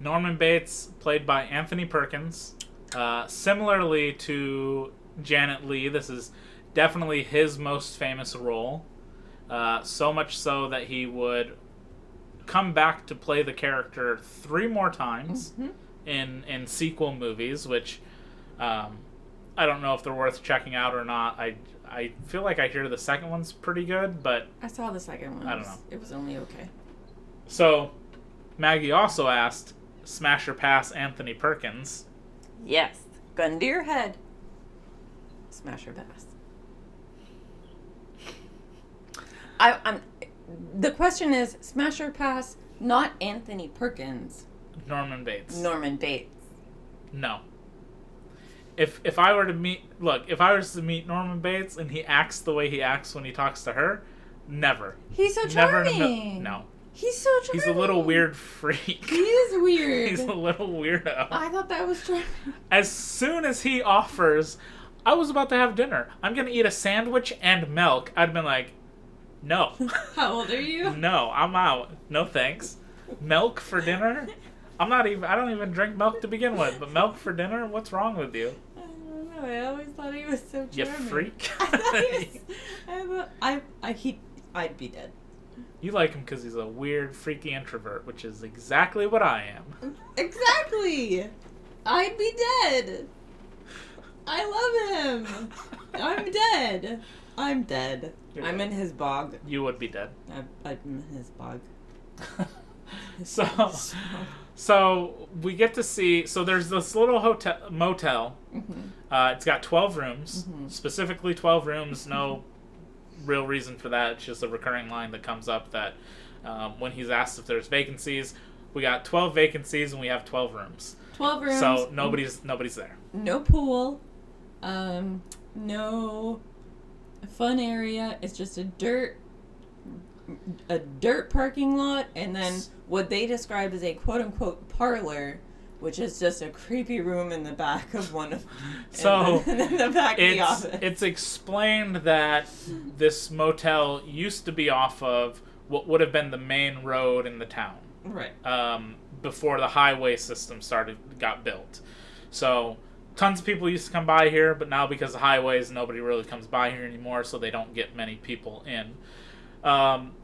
Norman Bates, played by Anthony Perkins, uh, similarly to Janet Leigh, this is definitely his most famous role. Uh, so much so that he would come back to play the character three more times in in sequel movies, which um, I don't know if they're worth checking out or not. I I feel like I hear the second one's pretty good, but I saw the second one. I It don't was- know. It was only okay. so Maggie also asked Smash or Pass Anthony Perkins. Yes. Gun to your head. Smash or pass. I, I'm. The question is smash or pass, not Anthony Perkins, Norman Bates. Norman Bates. No. If if I were to meet look, if I was to meet Norman Bates and he acts the way he acts when he talks to her, never. He's so Never in charming. mil- No. He's so charming. He's a little weird freak. He is weird. He's a little weirdo. I thought that was charming. As soon as he offers, I was about to have dinner. I'm gonna eat a sandwich and milk. I'd been like, no, How old are you? no, I'm out. No thanks. Milk for dinner? I'm not even. I don't even drink milk to begin with. But milk for dinner? What's wrong with you? Know. I always thought he was so charming. You freak. I thought he was, I, thought, I, I, he, I'd be dead. You like him because he's a weird, freaky introvert, which is exactly what I am. Exactly. I'd be dead. I love him. I'm dead. I'm dead. You're I'm dead. in his bog. You would be dead. I, I'm in his bog. so, so we get to see. So there's this little hotel motel. Mm-hmm. Uh, it's got 12 rooms, specifically 12 rooms. No real reason for that. It's just a recurring line that comes up that um, when he's asked if there's vacancies, we got 12 vacancies and we have 12 rooms. Twelve rooms. So nobody's nobody's there. no pool. Um, no fun area. It's just a dirt a dirt parking lot and then what they describe as a quote unquote parlor, which is just a creepy room in the back of one of So, in the, in the back of the It's office. it's explained that this motel used to be off of what would have been the main road in the town. right. um, before the highway system started got built. So tons of people used to come by here, but now because of highways, nobody really comes by here anymore, so they don't get many people in. Um,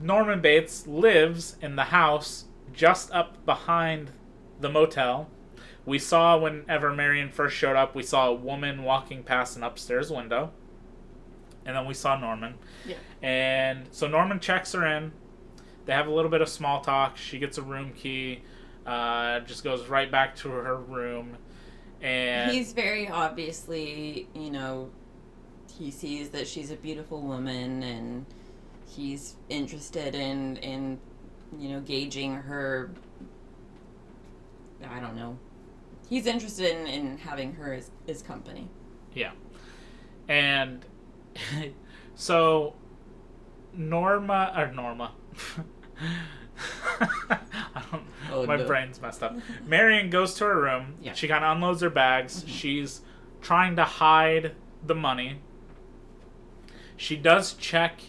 Norman Bates lives in the house just up behind the motel. We saw whenever Marion first showed up, we saw a woman walking past an upstairs window. and then we saw Norman. Yeah. And so Norman checks her in. They have a little bit of small talk. She gets a room key. Uh, just goes right back to her room, and He's very obviously, you know, he sees that she's a beautiful woman and he's interested in in you know gauging her I don't know. He's interested in, in having her as, his company. Yeah. And so Norma or Norma. I don't Oh, my no. brain's messed up. Marion goes to her room. Yeah. She kind of unloads her bags. Mm-hmm. She's trying to hide the money. She does check.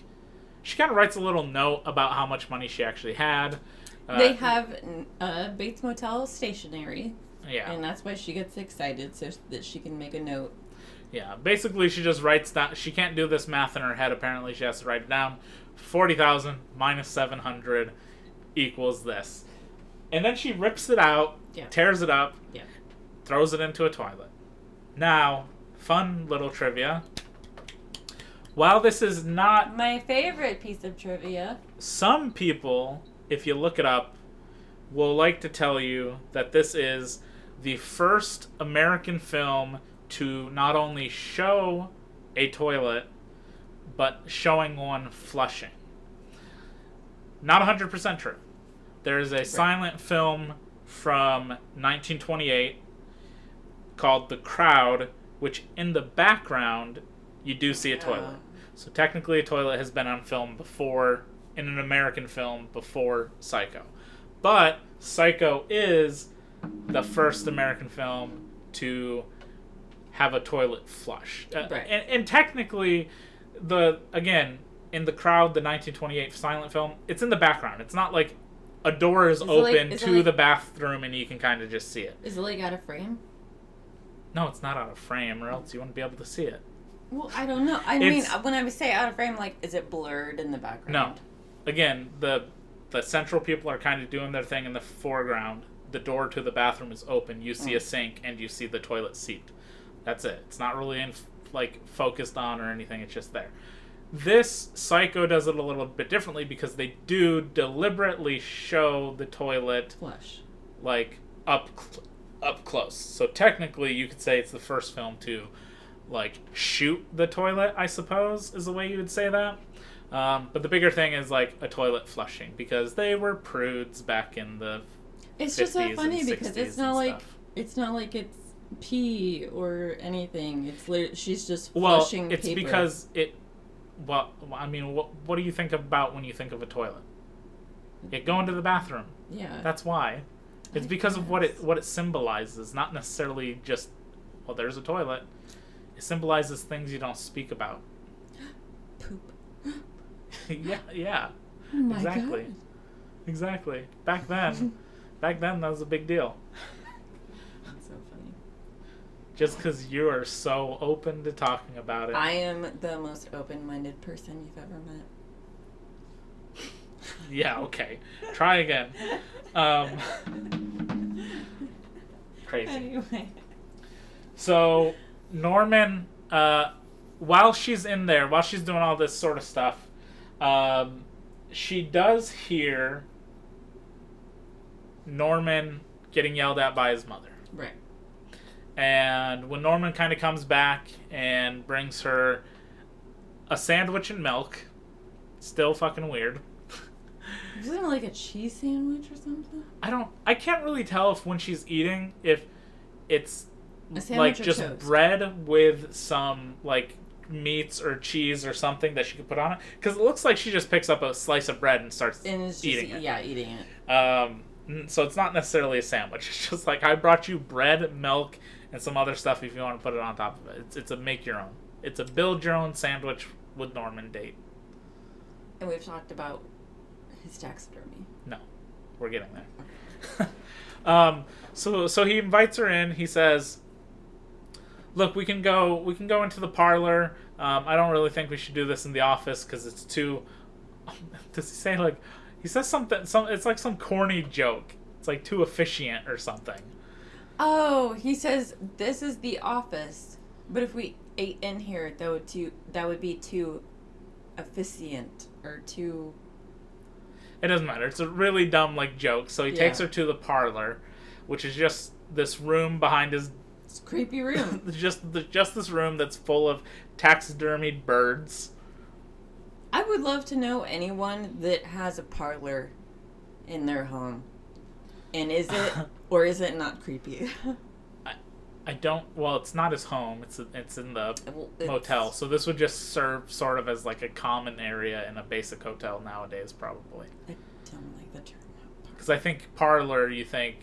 She kind of writes a little note about how much money she actually had. Uh, they have uh, Bates Motel stationery, yeah. and that's why she gets excited so that she can make a note. Yeah, basically she just writes down. She can't do this math in her head. Apparently, she has to write it down. Forty thousand minus seven hundred equals this, and then she rips it out, Yeah. tears it up, Yeah. throws it into a toilet. Now, fun little trivia. While this is not My favorite piece of trivia. some people, if you look it up, will like to tell you that this is the first American film to not only show a toilet, but showing one flushing. Not 100% true. There is a silent film from 1928 called The Crowd, which in the background you do see a oh. toilet. So technically, a toilet has been on film before in an American film before Psycho, but Psycho is the first American film to have a toilet flush. Uh, Right. and, and technically, the again in the crowd, the 1928 silent film, it's in the background. It's not like a door is, Is it like- open is to like- the bathroom and you can kind of just see it. Is it like out of frame? No, it's not out of frame, or else you wouldn't be able to see it. Well, I don't know. I mean, when I say out of frame, like, is it blurred in the background? Again, the the central people are kind of doing their thing in the foreground. The door to the bathroom is open. You see a mm. sink and you see the toilet seat. That's it. It's not really in, like focused on or anything. It's just there. This Psycho does it a little bit differently because they do deliberately show the toilet Flush. like up cl- up close. So technically, you could say it's the first film to like shoot the toilet. I suppose is the way you would say that. Um, but the bigger thing is like a toilet flushing because they were prudes back in the It's just so funny because it's not like stuff. it's not like it's pee or anything. It's lit- she's just well, flushing it's paper. because it. Well, I mean, what what do you think about when you think of a toilet? Yeah, go into the bathroom. yeah. That's why. It's I because of what it what it symbolizes, not necessarily just well, there's a toilet. It symbolizes things you don't speak about. poop. yeah, yeah, Oh my exactly, God. exactly. Back then, back then that was a big deal. That's so funny. Just because you are so open to talking about it. I am the most open-minded person you've ever met. yeah, okay. Try again. Um, crazy. Anyway. So Norman, uh, while she's in there, while she's doing all this sort of stuff, um, she does hear Norman getting yelled at by his mother. Right. And when Norman kind of comes back and brings her a sandwich and milk, still fucking weird. Isn't it like a cheese sandwich or something? I don't. I can't really tell if when she's eating if it's like just toast? bread with some like meats or cheese or something that she could put on it because it looks like she just picks up a slice of bread and starts And just, eating it. Yeah, eating it. Um, so it's not necessarily a sandwich. It's just like I brought you bread, milk, and some other stuff if you want to put it on top of it. It's, it's a make your own. It's a build your own sandwich with Norman date. And we've talked about his taxidermy. No, we're getting there. um, so so he invites her in. He says, "Look, we can go. We can go into the parlor. Um, I don't really think we should do this in the office because it's too." Does he say like? He says something. Some. It's like some corny joke. It's like too efficient or something. Oh, he says this is the office, But if we ate in here, that would too that would be too efficient or too. It doesn't matter. It's a really dumb like joke. So he takes her to the parlor, which is just this room behind his It's a creepy room. just the, just this room that's full of taxidermied birds. I would love to know anyone that has a parlor in their home. And is it or is it not creepy? I I don't. Well, it's not his home. It's it's in the Well, it's- motel. So this would just serve sort of as like a common area in a basic hotel nowadays, probably. I don't like the term. Because I think parlor, you think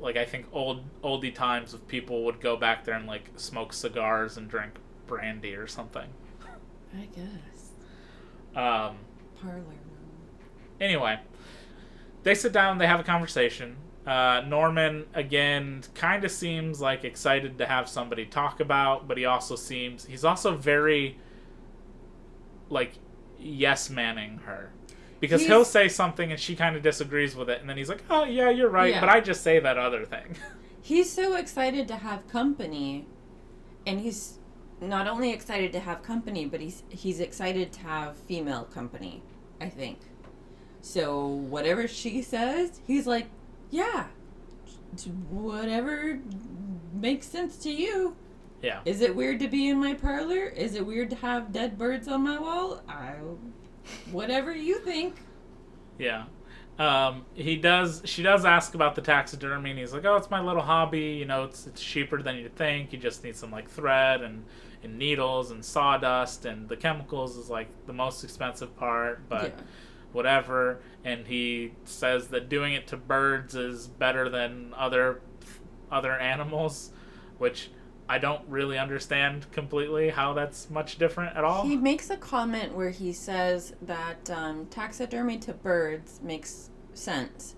like I think old oldie times of people would go back there and like smoke cigars and drink brandy or something. I guess Um, parlor room. anyway, they sit down. They have a conversation. Uh, Norman again kind of seems like excited to have somebody talk about, but he also seems he's also very like yes manning her because he'll say something and she kind of disagrees with it, and then he's like, "Oh yeah, you're right," Yeah. but I just say that other thing. He's so excited to have company, and he's not only excited to have company, but he's he's excited to have female company. I think. So whatever she says, he's like, yeah, whatever makes sense to you. yeah, Is it weird to be in my parlor? Is it weird to have dead birds on my wall? I, whatever you think. yeah. Um, he does. She does ask about the taxidermy, and he's like, "Oh, it's my little hobby. You know, it's it's cheaper than you think. You just need some like thread and and needles and sawdust, and the chemicals is like the most expensive part, but Yeah. whatever." And he says that doing it to birds is better than other other animals, which I don't really understand completely how that's much different at all. He makes a comment where he says that um, taxidermy to birds makes sense,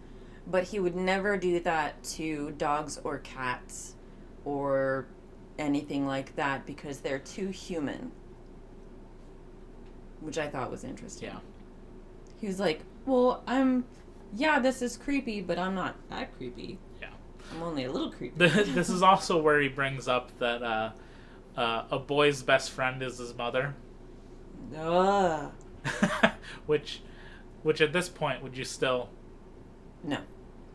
but he would never do that to dogs or cats or anything like that because they're too human. Which I thought was interesting. yeah. He was like, Well, I'm. Yeah, this is creepy, but I'm not that creepy. I'm only a little creepy. this is also where he brings up that uh, uh, a boy's best friend is his mother, Ugh. which, which at this point would you still No.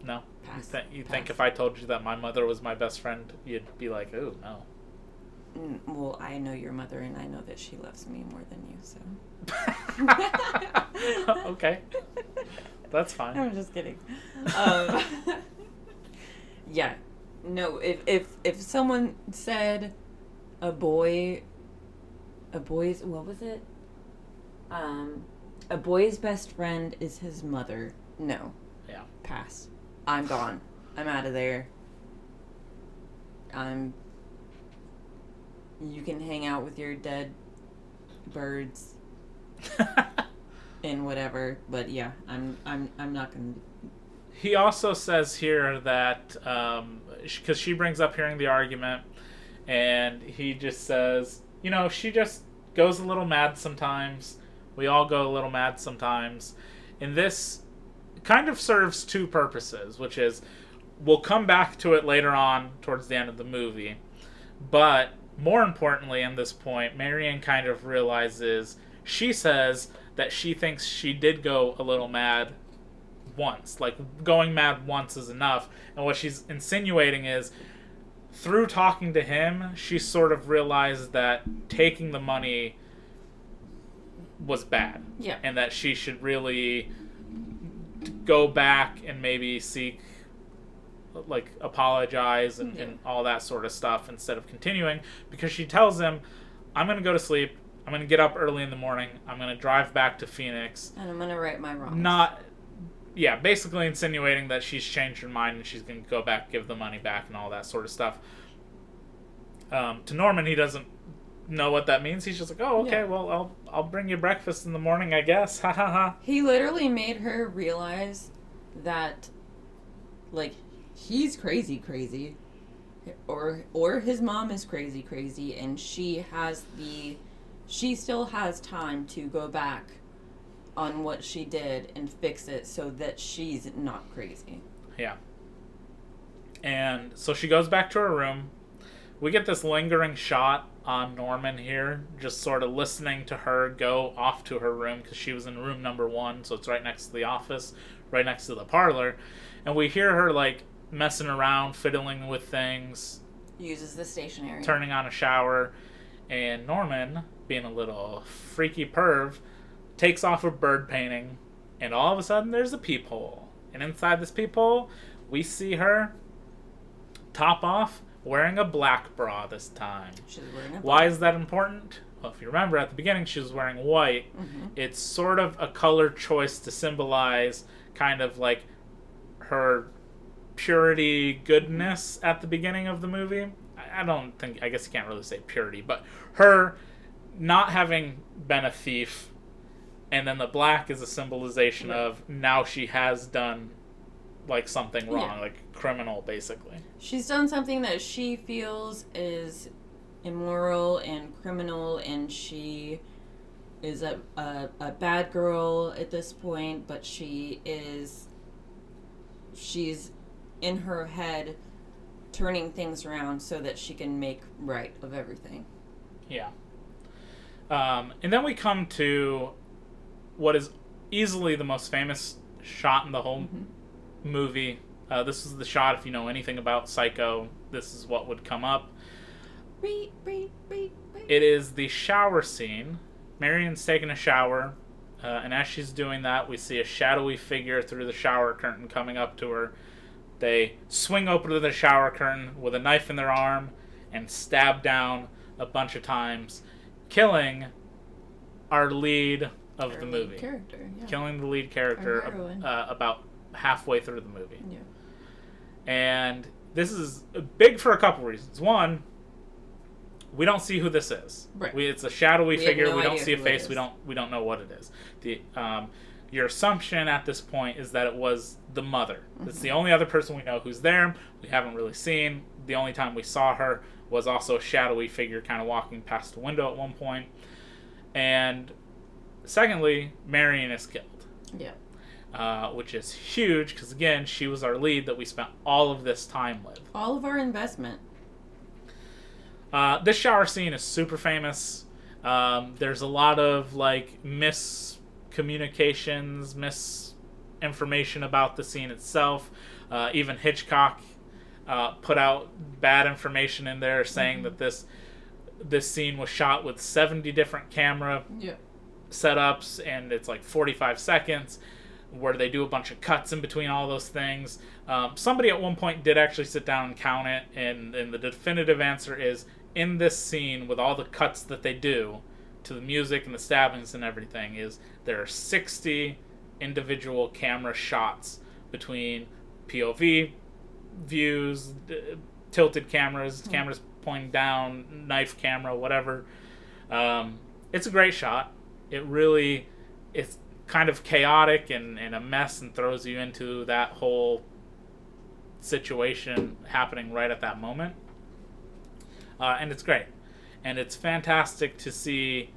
no? You, Pass. th- you think if I told you that my mother was my best friend, you'd be like, oh no. Mm, Well, I know your mother, and I know that she loves me more than you, so. okay, that's fine. I'm just kidding. Um, yeah, no. If if if someone said a boy, a boy's what was it? Um, a boy's best friend is his mother. No, Yeah. pass. I'm gone. I'm out of there. I'm. You can hang out with your dead birds and whatever, but yeah, I'm I'm I'm not gonna. He also says here that um, because she brings up hearing the argument, and he just says, you know, she just goes a little mad sometimes. We all go a little mad sometimes, and this kind of serves two purposes, which is we'll come back to it later on towards the end of the movie, but more importantly, in this point, Marion kind of realizes she says that she thinks she did go a little mad once. Like going mad once is enough. And what she's insinuating is through talking to him, she sort of realized that taking the money was bad. Yeah. And that she should really go back and maybe seek like apologize and, and all that sort of stuff instead of continuing because she tells him i'm going to go to sleep i'm going to get up early in the morning i'm going to drive back to phoenix And I'm gonna right my wrongs. not yeah basically insinuating that she's changed her mind and she's going to go back give the money back and all that sort of stuff. Um, to norman he doesn't know what that means. He's just like oh okay Yeah. well i'll i'll bring you breakfast in the morning i guess. Ha ha ha. He literally made her realize that, like, he's crazy, crazy, or or his mom is crazy, crazy, and she has the, she still has time to go back on what she did and fix it so that she's not crazy. Yeah. And so she goes back to her room. We get this lingering shot on Norman here, just sort of listening to her go off to her room because she was in room number one, so it's right next to the office, right next to the parlor, and we hear her like messing around, fiddling with things, Uses the stationery. turning on a shower, and Norman, being a little freaky perv, takes off a bird painting, and all of a sudden there's a peephole. And inside this peephole, we see her top off wearing a black bra this time. She's wearing a Why is that important? Well, if you remember at the beginning, she was wearing white. Mhm. It's sort of a color choice to symbolize kind of like her purity, goodness at the beginning of the movie. I don't think, I guess you can't really say purity, but her not having been a thief, and then the black is a symbolization Right. of now she has done like something wrong, Yeah. like criminal, basically. She's done something that she feels is immoral and criminal, and she is a, a, a bad girl at this point, but she is. She's in her head turning things around so that she can make right of everything. Yeah. Um, and then we come to what is easily the most famous shot in the whole movie. Uh, this is the shot, if you know anything about Psycho, this is what would come up. Beep, beep, beep, beep. It is the shower scene. Marion's taking a shower, uh, and as she's doing that, we see a shadowy figure through the shower curtain coming up to her. They swing open to the shower curtain with a knife in their arm and stab down a bunch of times, killing our lead of the movie. Character, yeah. Killing the lead character heroine. uh, about halfway through the movie yeah. and this is big for a couple reasons. One, we don't see who this is. Right. We, it's a shadowy We figure. no we don't see a face. We don't. We don't know what it is. The um, your assumption at this point is that it was the mother. It's Mm-hmm. the only other person we know who's there. We haven't really seen. The only time we saw her was also a shadowy figure, kind of walking past a window at one point. And secondly, Marion is killed Yeah. uh, which is huge because again, she was our lead that we spent all of this time with. All of our investment. Uh, this shower scene is super famous. Um, there's a lot of like miscommunications, misinformation about the scene itself. Uh, even Hitchcock uh, put out bad information in there, saying that this this scene was shot with 70 different camera Yeah. Setups and it's like 45 seconds where they do a bunch of cuts in between all those things. Um, somebody at one point did actually sit down and count it and, and the definitive answer is in this scene with all the cuts that they do to the music and the stabbings and everything is there are 60 individual camera shots between pov views d- tilted cameras cameras pointing down knife camera whatever. Um, it's a great shot. It really it's kind of chaotic and, and a mess and throws you into that whole situation happening right at that moment. Uh, and it's great. And it's fantastic to see.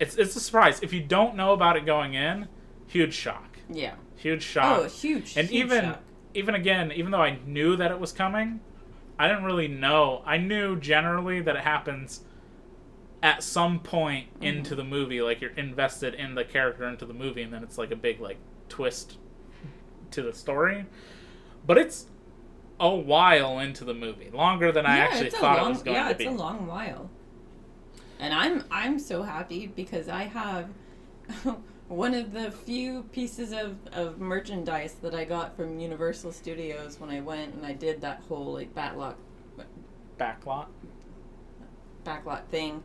It's, it's a surprise. If you don't know about it going in, huge shock. Yeah. Huge shock Oh, huge. and huge even shock. even again even though i knew that it was coming i didn't really know i knew generally that it happens at some point Mm-hmm. into the movie like you're invested in the character into the movie and then it's like a big like twist to the story but it's a while into the movie longer than i actually thought long, it was going yeah, to be. Yeah, it's a long while. And I'm I'm so happy because I have one of the few pieces of, of merchandise that I got from Universal Studios when I went and I did that whole like backlot backlot backlot thing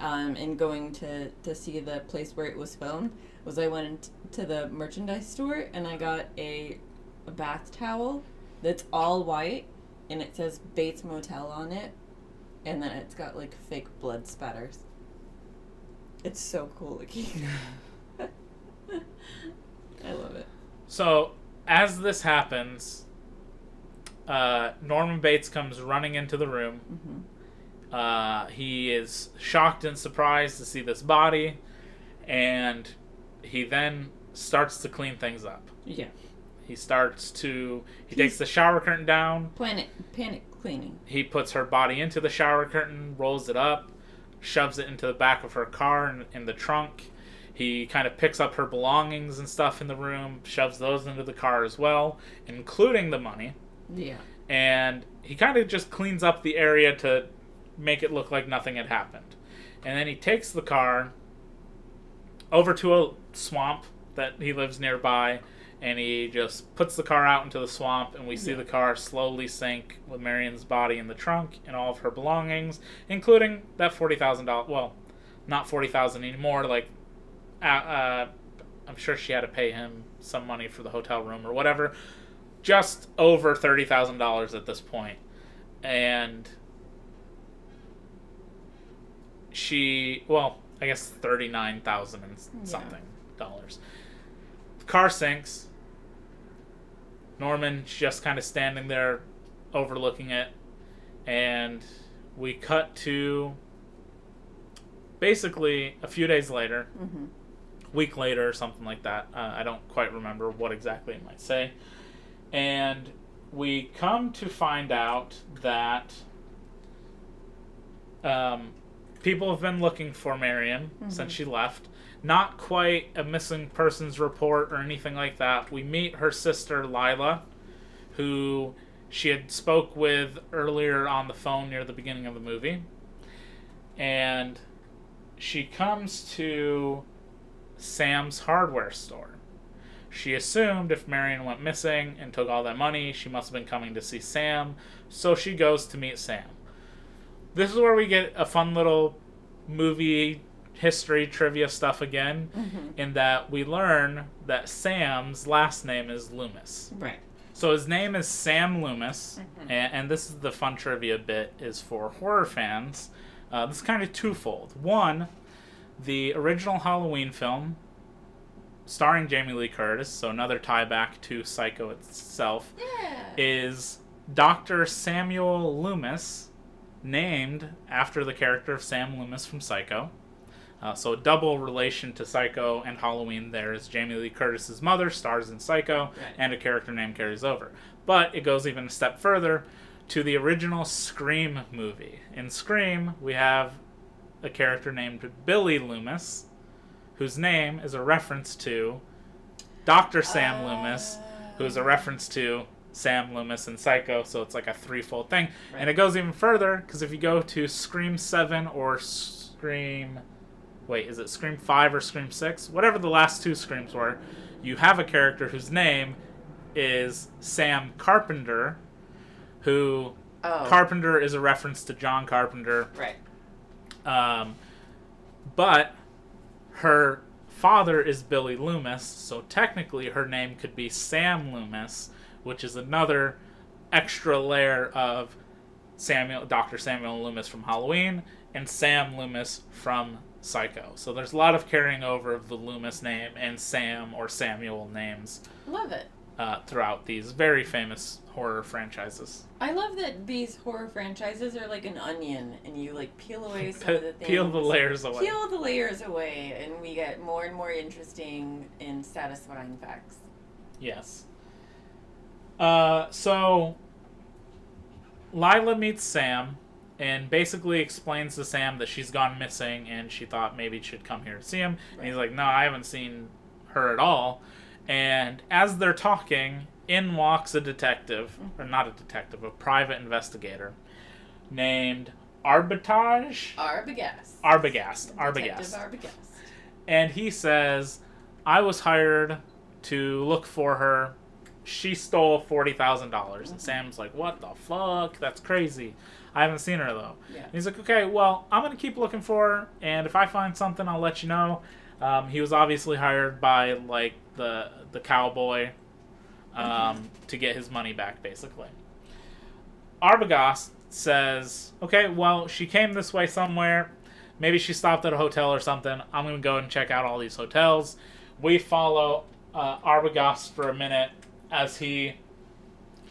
um, and going to, to see the place where it was filmed was I went to the merchandise store and I got a, a bath towel that's all white and it says Bates Motel on it and then it's got like fake blood spatters. It's so cool looking. I love it. So as this happens, uh, Norman Bates comes running into the room. Mm-hmm. Uh, he is shocked and surprised to see this body, and he then starts to clean things up. Yeah. He starts to he takes the shower curtain down. Planet panic Cleaning. he puts her body into the shower curtain, rolls it up, shoves it into the back of her car in, in the trunk. He kind of picks up her belongings and stuff in the room, shoves those into the car as well, including the money. Yeah. And he kind of just cleans up the area to make it look like nothing had happened. And then he takes the car over to a swamp that he lives nearby and he just puts the car out into the swamp and we see Yeah. the car slowly sink with Marion's body in the trunk and all of her belongings including that $40,000 well not 40,000 anymore like uh, uh, I'm sure she had to pay him some money for the hotel room or whatever just over $30,000 at this point and she well I guess 39,000 and s- Yeah. something dollars the car sinks Norman's just kind of standing there overlooking it. And we cut to basically a few days later, Mm-hmm. week later or something like that. Uh, I don't quite remember what exactly it might say. And we come to find out that um, people have been looking for Marion since mm-hmm. she left. Not quite a missing persons report or anything like that. We meet her sister Lila, who she had spoke with earlier on the phone near the beginning of the movie, and she comes to Sam's hardware store. She assumed if Marion went missing and took all that money, she must have been coming to see Sam, so she goes to meet Sam. This is where we get a fun little movie history trivia stuff again, in that we learn that Sam's last name is Loomis. Right. So his name is Sam Loomis, and, and this is the fun trivia bit is for horror fans. Uh, this is kind of twofold. One, the original Halloween film, starring Jamie Lee Curtis, so another tie back to Psycho itself, Yeah. is Dr. Samuel Loomis, named after the character of Sam Loomis from Psycho. Uh, so a double relation to Psycho and Halloween. There is Jamie Lee Curtis's mother stars in Psycho, Right. and a character name carries over. But it goes even a step further to the original Scream movie. In Scream, we have a character named Billy Loomis, whose name is a reference to Dr. Sam Loomis, who is a reference to Sam Loomis and Psycho. So it's like a threefold thing, and it goes even further because if you go to Scream Seven or Scream wait, is it Scream 5 or Scream 6? Whatever the last two Screams were, you have a character whose name is Sam Carpenter, who Oh. Carpenter is a reference to John Carpenter. Right. Um, but her father is Billy Loomis, so technically her name could be Sam Loomis, which is another extra layer of Samuel, Dr. Samuel Loomis from Halloween, and Sam Loomis from Psycho. So there's a lot of carrying over of the Loomis name and Sam or Samuel names Love it. uh, throughout these very famous horror franchises. I love that these horror franchises are like an onion, and you like peel away some Pe- of the things. peel the layers away. Peel the layers away, and we get more and more interesting and satisfying facts. Yes. Uh, so Lila meets Sam and basically explains to Sam that she's gone missing and she thought maybe she'd come here to see him. And he's like, No, I haven't seen her at all. And as they're talking, in walks a detective, or not a detective, a private investigator named Arbitage Arbogast. Arbogast. Arbogast. Arbogast. and he says, "I was hired to look for her. She stole forty thousand dollars." And Sam's like, "What the fuck? That's crazy. I haven't seen her though." Yeah. And he's like, "Okay, well, I'm gonna keep looking for her, and if I find something, I'll let you know." Um, he was obviously hired by like the the cowboy um, to get his money back, basically. Arbogast says, "Okay, well, she came this way somewhere. Maybe she stopped at a hotel or something. I'm gonna go and check out all these hotels." We follow uh, Arbogast for a minute as he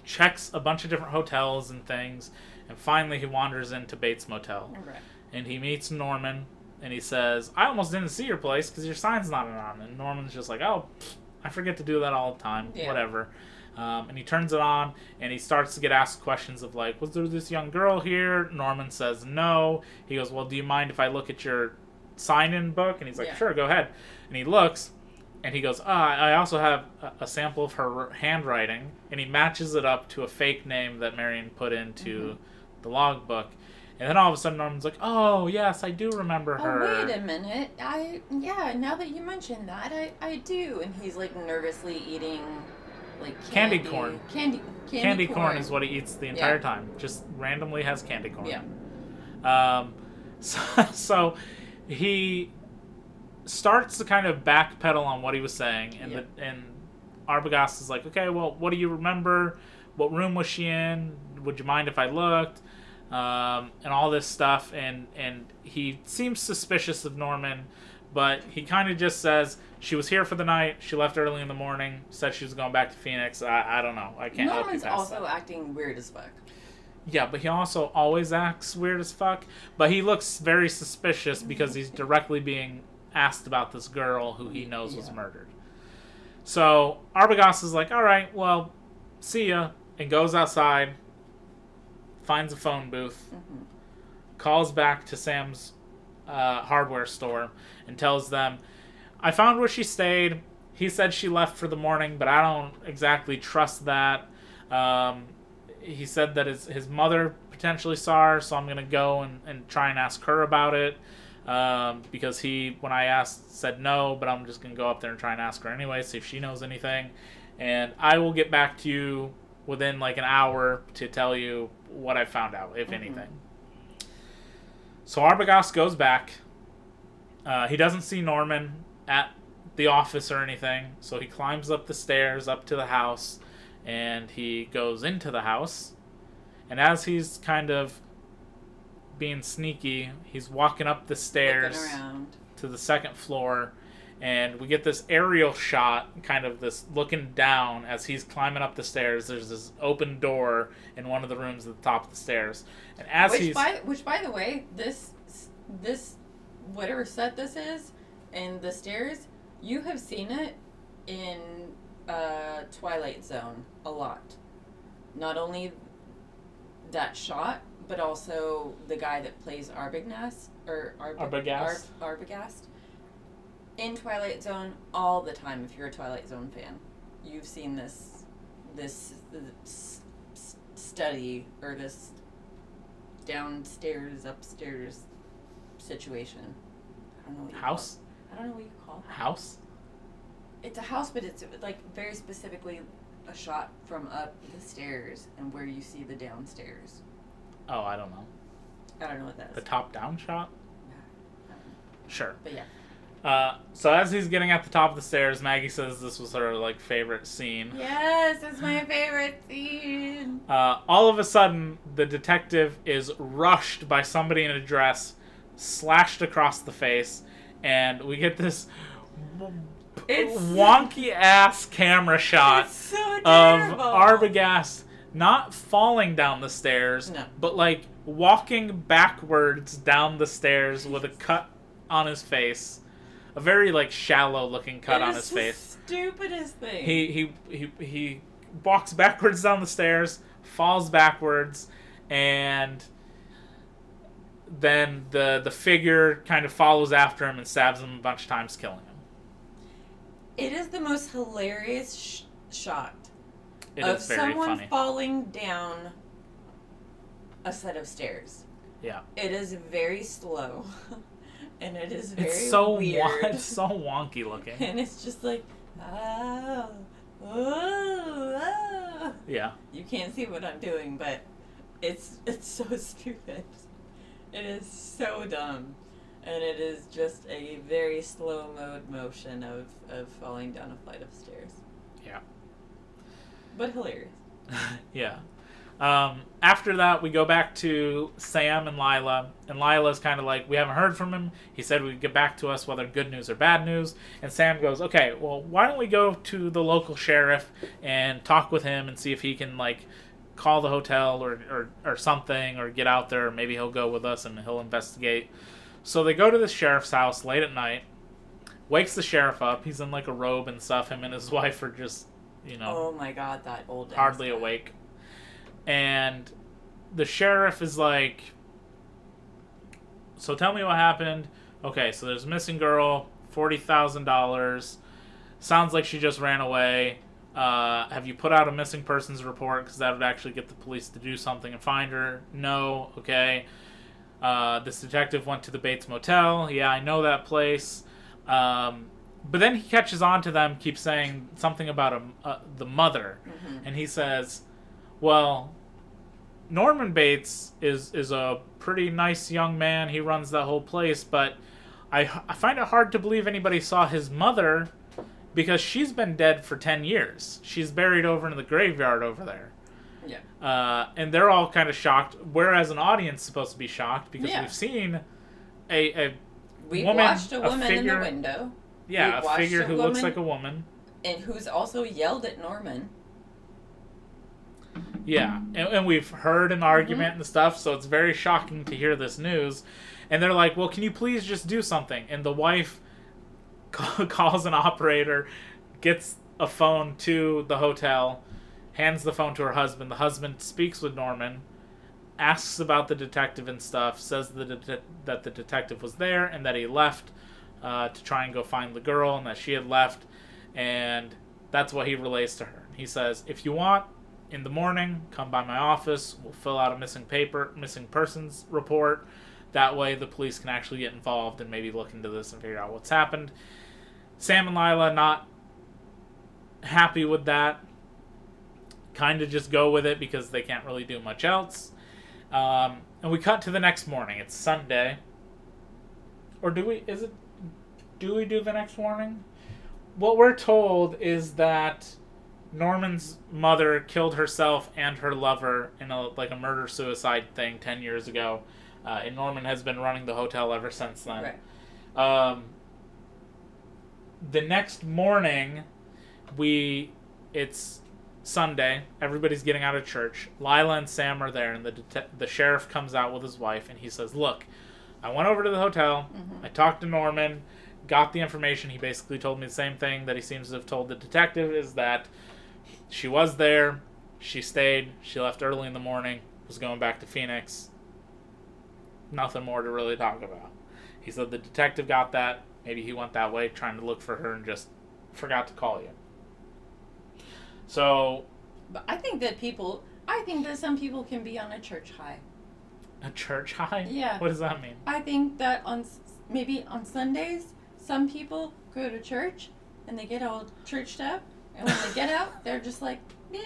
checks a bunch of different hotels and things, and finally he wanders into Bates Motel Right. and he meets Norman, and he says, "I almost didn't see your place because your sign's not on." And Norman's just like, "Oh, pfft, I forget to do that all the time. Yeah. Whatever." Um, and he turns it on and he starts to get asked questions of like, was there this young girl here? Norman says no. He goes, well, do you mind if I look at your sign-in book? And he's like, Yeah. sure, go ahead. And he looks and he goes, ah, I also have a, sample of her handwriting. And he matches it up to a fake name that Marion put into the logbook. And then all of a sudden Norman's like, oh, yes, I do remember her. Oh wait a minute! I yeah. Now that you mention that, I I do. And he's like nervously eating, like Candy candy, corn. Candy candy, candy corn. is what he eats the entire Yeah. time. Just randomly has candy corn. Yeah. Um, so, so he starts to kind of backpedal on what he was saying, and Yeah. the, and Arbogast is like, okay, well, what do you remember? What room was she in? Would you mind if I looked? Um, and all this stuff, and and he seems suspicious of Norman, but he kind of just says she was here for the night. She left early in the morning. Said she was going back to Phoenix. I, I don't know. I can't Norman's also that. acting weird as fuck. Yeah, but he also always acts weird as fuck. But he looks very suspicious because he's directly being asked about this girl who he knows was murdered. So Arbogast is like, all right, well, see ya, and goes outside, finds a phone booth, Mhm. calls back to Sam's uh, hardware store, and tells them, I found where she stayed. He said she left for the morning, but I don't exactly trust that. Um, he said that his, his mother potentially saw her, so I'm going to go and, and try and ask her about it. Um, because he, when I asked, said no, but I'm just going to go up there and try and ask her anyway, see if she knows anything. And I will get back to you within like an hour to tell you what I found out, if anything. So Arbogast goes back. Uh, he doesn't see Norman at the office or anything, so he climbs up the stairs up to the house and he goes into the house. And as he's kind of being sneaky, he's walking up the stairs to the second floor and we get this aerial shot kind of this looking down as he's climbing up the stairs. There's this open door in one of the rooms at the top of the stairs. And as which he's by which by the way, this this whatever set this is and the stairs, you have seen it in uh, Twilight Zone a lot. Not only that shot, but also the guy that plays Arbogast or Arb- Arbogast. Arb- Arbogast in Twilight Zone all the time. If you're a Twilight Zone fan, you've seen this this uh, s- s- study or this downstairs upstairs situation. I don't know what you house Call it. I don't know what you call it. house It's a house, but it's like very specifically a shot from up the stairs and where you see the downstairs. Oh i don't know I don't know what that is. the top down shot sure But yeah. uh, so as he's getting at the top of the stairs maggie says this was her like favorite scene Yes, it's my favorite scene. Uh, all of a sudden, the detective is rushed by somebody in a dress, slashed across the face, and we get this It's wonky ass camera shot It's so of. Arbogast not falling down the stairs, No. but like walking backwards down the stairs with a cut on his face, a very like shallow looking cut It on is his the face. Stupidest thing. He he he he walks backwards down the stairs, falls backwards, and then the the figure kind of follows after him and stabs him a bunch of times, killing him. It is the most hilarious sh- shot It of someone funny. falling down a set of stairs. Yeah. It is very slow, and it is very It's so weird. won- it's so wonky looking. and it's just like, oh, oh, oh. Yeah. You can't see what I'm doing, but it's it's so stupid. It is so dumb. And it is just a very slow mode motion of, of falling down a flight of stairs. Yeah. But hilarious. yeah. Um, after that, we go back to Sam and Lila, and Lila's kind of like, "We haven't heard from him. He said we'd get back to us whether good news or bad news." And Sam goes, "Okay, well, why don't we go to the local sheriff and talk with him and see if he can like call the hotel or or, or something, or get out there. Or Maybe he'll go with us and he'll investigate." So they go to the sheriff's house late at night. Wakes the sheriff up. He's in like a robe and stuff. Him and his wife are just you know, Oh my god, that old. hardly guy. awake. And the sheriff is like, So tell me what happened. Okay, so there's a missing girl, $40,000. Sounds like she just ran away. Uh, have you put out a missing persons report? Because that would actually get the police to do something and find her. No. Okay. Uh, this detective went to the Bates Motel. Yeah, I know that place. Um, but then he catches on to them, keeps saying something about a, uh, the mother, and he says, "Well, Norman Bates is is a pretty nice young man. He runs that whole place, but I I find it hard to believe anybody saw his mother because she's been dead for ten years. She's buried over in the graveyard over there." Yeah. Uh, and they're all kind of shocked, whereas an audience is supposed to be shocked because Yeah. we've seen a, a We woman, watched a a woman in the window, yeah a figure a who looks like a woman. and who's also yelled at Norman. Yeah, and, and we've heard an argument mm-hmm. and stuff, so it's very shocking to hear this news. And they're like, "Well, can you please just do something?" And the wife calls an operator, gets a phone to the hotel, hands the phone to her husband. The husband speaks with Norman, asks about the detective and stuff, says that the, det- that the detective was there and that he left uh, to try and go find the girl and that she had left, and that's what he relays to her. He says, "If you want." in the morning, come by my office. We'll fill out a missing paper, missing persons report. That way, the police can actually get involved and maybe look into this and figure out what's happened. Sam and Lila not happy with that. Kind of just go with it because they can't really do much else. Um, and we cut to the next morning. It's Sunday. Or do we? Is it? Do we do the next morning? What we're told is that Norman's mother killed herself and her lover in a like a murder suicide thing ten years ago, uh, and Norman has been running the hotel ever since then. Right. Um, the next morning, we it's Sunday. Everybody's getting out of church. Lila and Sam are there, and the det- the sheriff comes out with his wife, and he says, "Look, I went over to the hotel. I talked to Norman." Got the information. He basically told me the same thing that he seems to have told the detective is that she was there. She stayed. She left early in the morning. Was going back to Phoenix. Nothing more to really talk about. He said the detective got that. Maybe he went that way trying to look for her and just forgot to call you. So, But I think that people, I think that some people can be on a church high. a church high? Yeah. What does that mean? I think that on maybe on Sundays, some people go to church and they get all churched up, and when they get out, they're just like, yeah,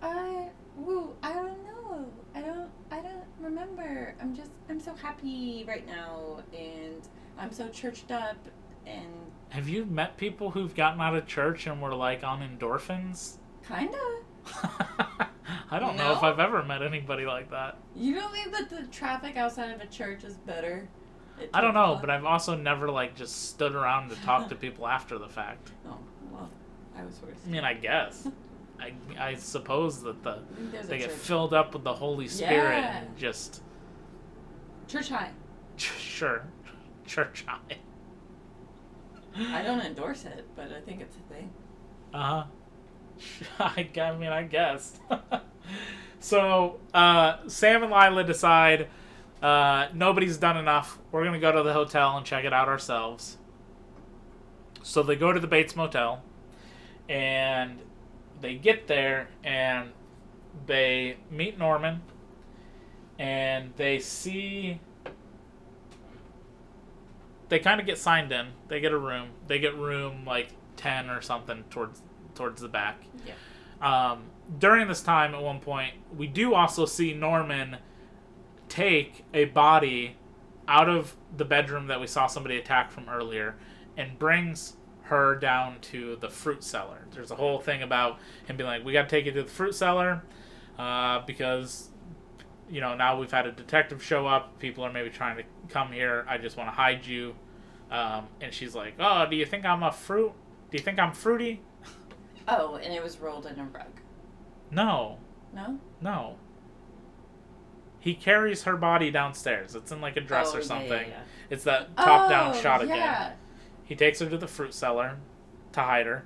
I, woo, I don't know, I don't, I don't remember. I'm just, I'm so happy right now, and I'm so churched up, and Have you met people who've gotten out of church and were like on endorphins? kinda. I don't know if I've ever met anybody like that. You don't think that the traffic outside of a church is better? I don't know, but I've also never like just stood around to talk to people after the fact. Oh well, I was worse. I mean, I guess. I, I suppose that the I think there's they get church. filled up with the Holy Spirit Yeah. and just church high. sure church high. I don't endorse it, but I think it's a thing. Uh huh. I, I mean, I guess. so, uh, Sam and Lila decide uh, nobody's done enough. We're going to go to the hotel and check it out ourselves. So they go to the Bates Motel and they get there and they meet Norman and they see. They kind of get signed in. They get a room. They get room like 10 or something towards towards the back. Yeah. Um, during this time, at one point, we do also see Norman take a body out of the bedroom that we saw somebody attack from earlier and brings her down to the fruit cellar. There's a whole thing about him being like, "We got to take you to the fruit cellar uh, because." You know, now we've had a detective show up. People are maybe trying to come here. I just want to hide you. Um, and she's like, "Oh, do you think I'm a fruit? Do you think I'm fruity?" Oh, and it was rolled in a rug. No, No. no. He carries her body downstairs. It's in like a dress Oh, or yeah, something. yeah, yeah. It's that top down Oh, shot again. yeah. He takes her to the fruit cellar to hide her.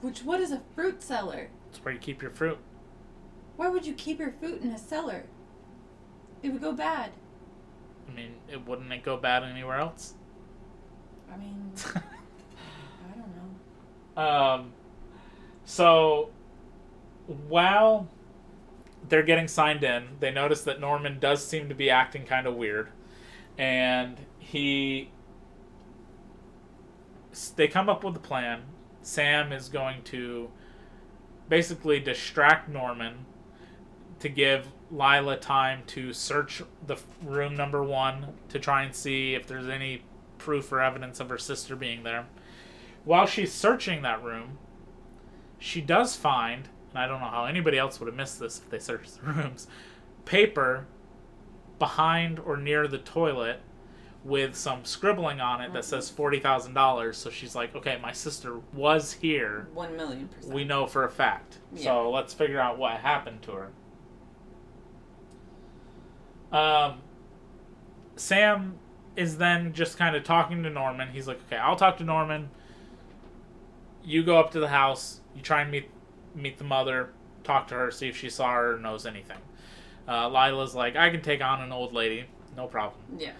Which what is a fruit cellar? It's where you keep your fruit. Why would you keep your fruit in a cellar? It would go bad. I mean, it wouldn't it go bad anywhere else? I mean, I don't know. Um, so while they're getting signed in, they notice that Norman does seem to be acting kind of weird, and he. They come up with a plan. Sam is going to basically distract Norman to give Lila time to search the room number one to try and see if there's any proof or evidence of her sister being there. While she's searching that room, she does find, and I don't know how anybody else would have missed this if they searched the rooms, paper behind or near the toilet with some scribbling on it that says $40,000. So she's like, okay, my sister was here. One million percent. We know for a fact. Yeah. So let's figure out what happened to her. Um, Sam is then just kind of talking to Norman. He's like, okay, I'll talk to Norman. You go up to the house. You try and meet meet the mother. Talk to her. See if she saw her or knows anything. Uh, Lila's like, I can take on an old lady. No problem. Yeah.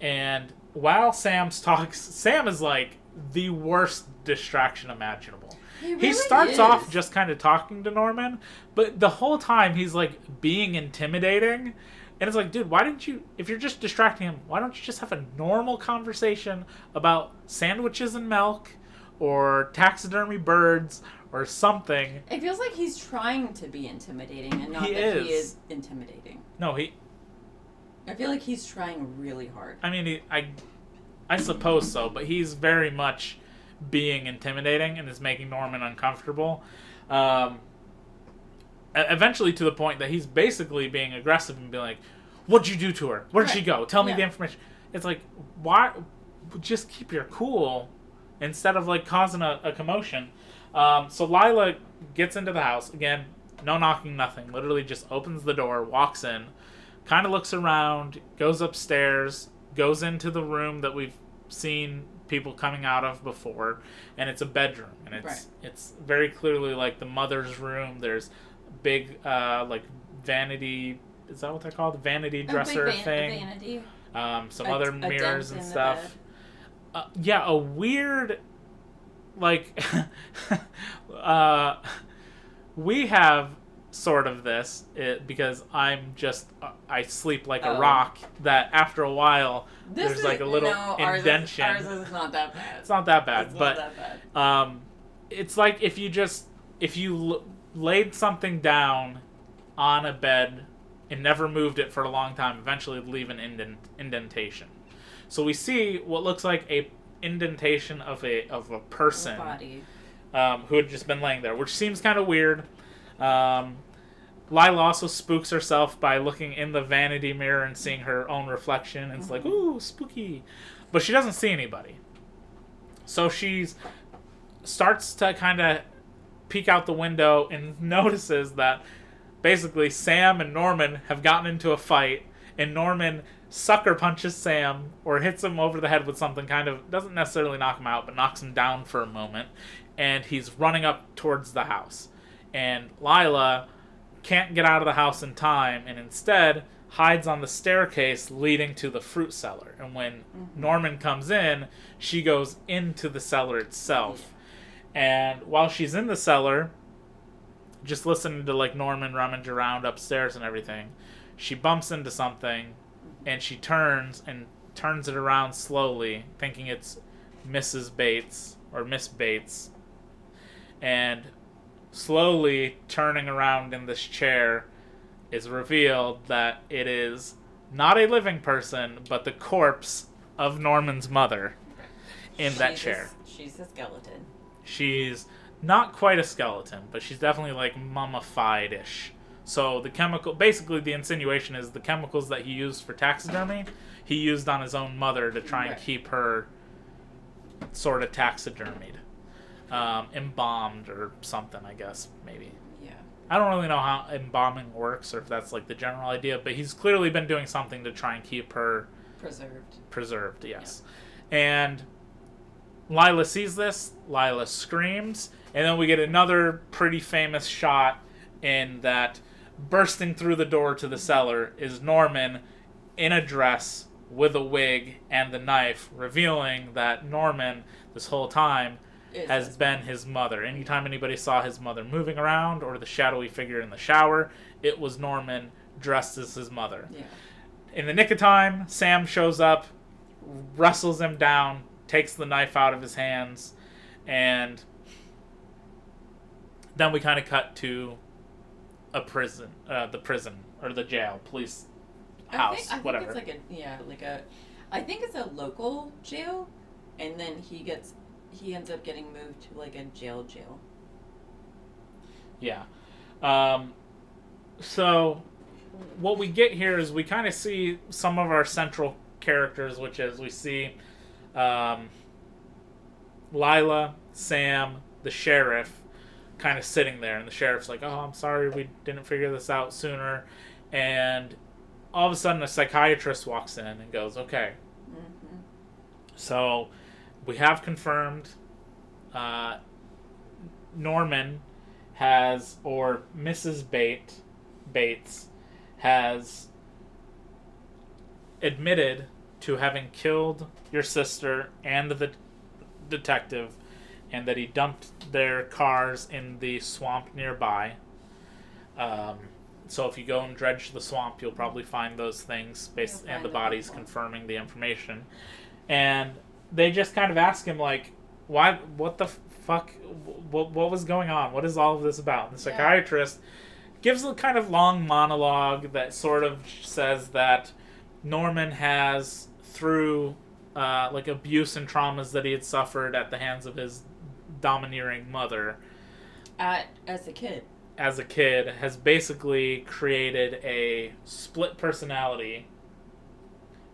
And while Sam's talks, Sam is like the worst distraction imaginable. He, really he starts is. off just kind of talking to Norman, but the whole time he's like being intimidating. And it's like, dude, why didn't you, if you're just distracting him, why don't you just have a normal conversation about sandwiches and milk or taxidermy birds or something? It feels like he's trying to be intimidating and not He that he is. is intimidating. No, he, I feel like he's trying really hard. I mean, he, I, I suppose so, but he's very much being intimidating and is making Norman uncomfortable. Um, eventually, to the point that he's basically being aggressive and being like, "What'd you do to her? Where'd she go? Tell me Yeah. the information." It's like, why? Just keep your cool instead of like causing a, a commotion. Um, so Lila gets into the house again. No knocking, nothing. Literally just opens the door, walks in, kind of looks around, goes upstairs, goes into the room that we've seen people coming out of before, and it's a bedroom, and it's Right. it's very clearly like the mother's room. There's big uh, like vanity. Is that what they're called? The vanity dresser van- thing. Vanity. Um, some A- other mirrors and stuff. Uh, yeah, a weird, like, uh, we have sort of this it, because I'm just uh, I sleep like a Oh. rock. That after a while, This there's is, like a little no, ours. Is, ours is not that bad. it's not that bad, It's but not that bad. um, it's like if you just if you l- laid something down on a bed and never moved it for a long time, eventually leave an indent- indentation. So we see what looks like a indentation of a of a person Body. um, who had just been laying there, which seems kind of weird. Um, Lila also spooks herself by looking in the vanity mirror and seeing her own reflection, and it's like, ooh, spooky. But she doesn't see anybody. So she starts to kind of peek out the window and notices that basically Sam and Norman have gotten into a fight, and Norman sucker punches Sam or hits him over the head with something kind of doesn't necessarily knock him out, but knocks him down for a moment, and he's running up towards the house. And Lila can't get out of the house in time and instead hides on the staircase leading to the fruit cellar. And when mm-hmm. Norman comes in, she goes into the cellar itself. And while she's in the cellar, just listening to like Norman rummage around upstairs and everything, she bumps into something and she turns and turns it around slowly, thinking it's Mrs. Bates or Miss Bates. And slowly turning around in this chair is revealed that it is not a living person, but the corpse of Norman's mother in that a- chair. she's a skeleton. She's not quite a skeleton, but she's definitely like mummified ish. So the chemical, basically, the insinuation is the chemicals that he used for taxidermy, he used on his own mother to try and keep her sort of taxidermied, um, embalmed or something. I guess maybe. Yeah. I don't really know how embalming works or if that's like the general idea, but he's clearly been doing something to try and keep her Preserved. preserved, yes. And Lila sees this, Lila screams, And then we get another pretty famous shot in that bursting through the door to the cellar is Norman in a dress with a wig and the knife, revealing that Norman this whole time Is has been his mother. Anytime anybody saw his mother moving around or the shadowy figure in the shower, it was Norman dressed as his mother. Yeah. In the nick of time, Sam shows up, wrestles him down, takes the knife out of his hands, and then we kind of cut to a prison, uh, the prison or the jail, police house, I think, I think whatever. it's like a yeah, like a. I think it's a local jail, and then he gets he ends up getting moved to like a jail jail. Yeah. Um, so what we get here is we kind of see some of our central characters, which is we see um, Lila, Sam, the sheriff, kind of sitting there, and the sheriff's like, "Oh, I'm sorry, we didn't figure this out sooner," and all of a sudden, a psychiatrist walks in and goes, "Okay." Mm-hmm. So we have confirmed uh, Norman has, or Mrs. Bate, Bates has admitted to having killed your sister and the detective, and that he dumped their cars in the swamp nearby. Um, so if you go and dredge the swamp, you'll probably find those things, based, and the bodies confirming the information. And they just kind of ask him like, "Why? What the fuck? What, what was going on? What is all of this about?" And the Yeah. psychiatrist gives a kind of long monologue that sort of says that Norman has through uh, like abuse and traumas that he had suffered at the hands of his domineering mother At as a kid. as a kid has basically created a split personality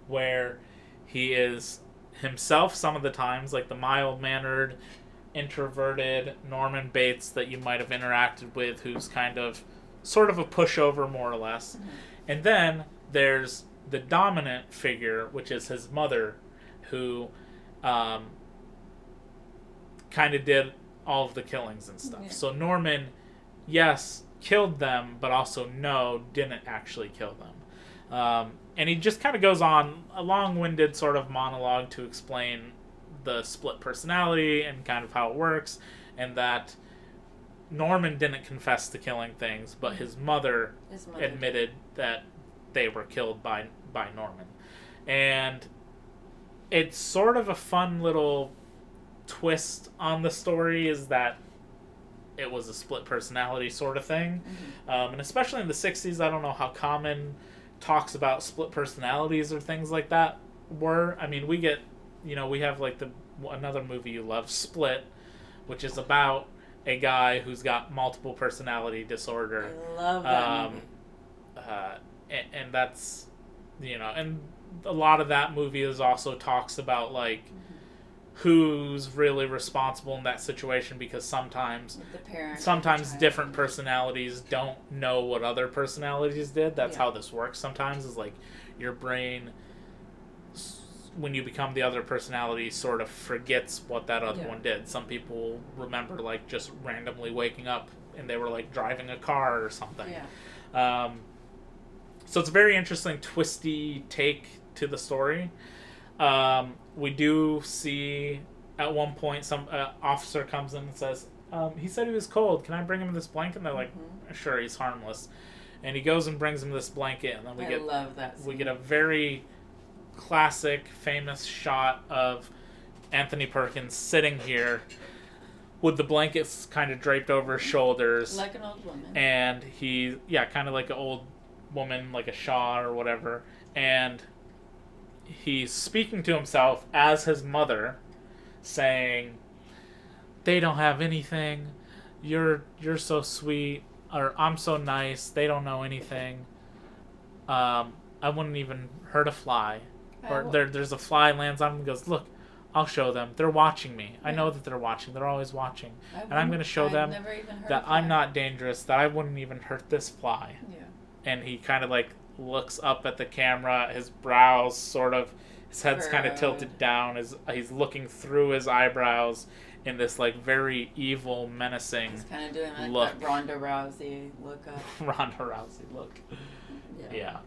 where he is himself some of the times like the mild mannered introverted Norman Bates that you might have interacted with who's kind of sort of a pushover more or less and then there's the dominant figure which is his mother who um, kind of did all of the killings and stuff Yeah. so Norman yes, killed them, but also no, didn't actually kill them. Um, and he just kind of goes on a long winded sort of monologue to explain the split personality and kind of how it works, and that Norman didn't confess to killing things, but his mother His mother. admitted that they were killed by by Norman, and it's sort of a fun little twist on the story is that it was a split personality sort of thing, um, and especially in the '60s, I don't know how common talks about split personalities or things like that were. I mean, we get, you know, we have like the another movie you love, Split, which is about a guy who's got multiple personality disorder I love that um, movie. uh, and, and that's you know and a lot of that movie is also talks about like who's really responsible in that situation because sometimes sometimes different personalities don't know what other personalities did that's Yeah. how this works sometimes is like your brain when you become the other personality sort of forgets what that other Yeah. one did some people remember like just randomly waking up and they were like driving a car or something Yeah. um, so it's a very interesting, twisty take to the story. Um, we do see at one point some uh, officer comes in and says, um, "He said he was cold. Can I bring him this blanket?" And they're like, "Sure, he's harmless." And he goes and brings him this blanket, and then we I get love that. we get a very classic, famous shot of Anthony Perkins sitting here with the blankets kind of draped over his shoulders like an old woman. and he yeah kind of like an old woman like a shaw or whatever and he's speaking to himself as his mother saying they don't have anything. You're you're so sweet or i'm so nice. They don't know anything. Um i wouldn't even hurt a fly. Or there, there's a fly lands on him and goes look i'll show them. They're watching me. I know that they're watching. They're always watching. And i'm going to show I've them never even heard that I'm not dangerous, that I wouldn't even hurt this fly. Yeah. And he kind of like looks up at the camera, his brows sort of, his head's kind of tilted down, his, he's looking through his eyebrows, in this like very evil, menacing He's kind of doing like Look. that Ronda Rousey look up. Ronda Rousey look. Yeah.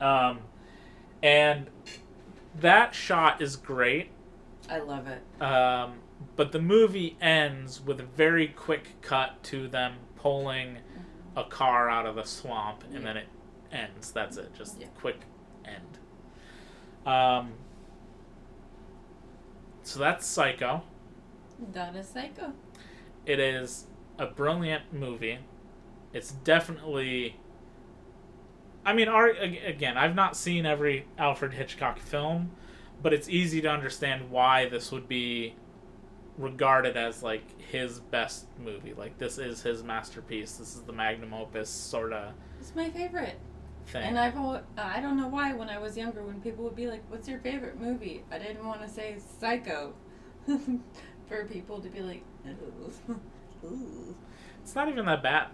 Yeah. Um, and that shot is great. I love it. Um, but the movie ends with a very quick cut to them pulling a car out of the swamp, and Yeah. then it ends. That's it. Just Yeah. quick end. Um, so that's Psycho. That is Psycho. It is a brilliant movie. It's definitely. I mean, our, again, I've not seen every Alfred Hitchcock film, but it's easy to understand why this would be regarded as like his best movie. Like this is his masterpiece. This is the magnum opus sort of It's my favorite. Thing. And I've I don't know why when I was younger when people would be like, "What's your favorite movie?" I didn't want to say Psycho, for people to be like, "Ooh, ooh." it's not even that bad.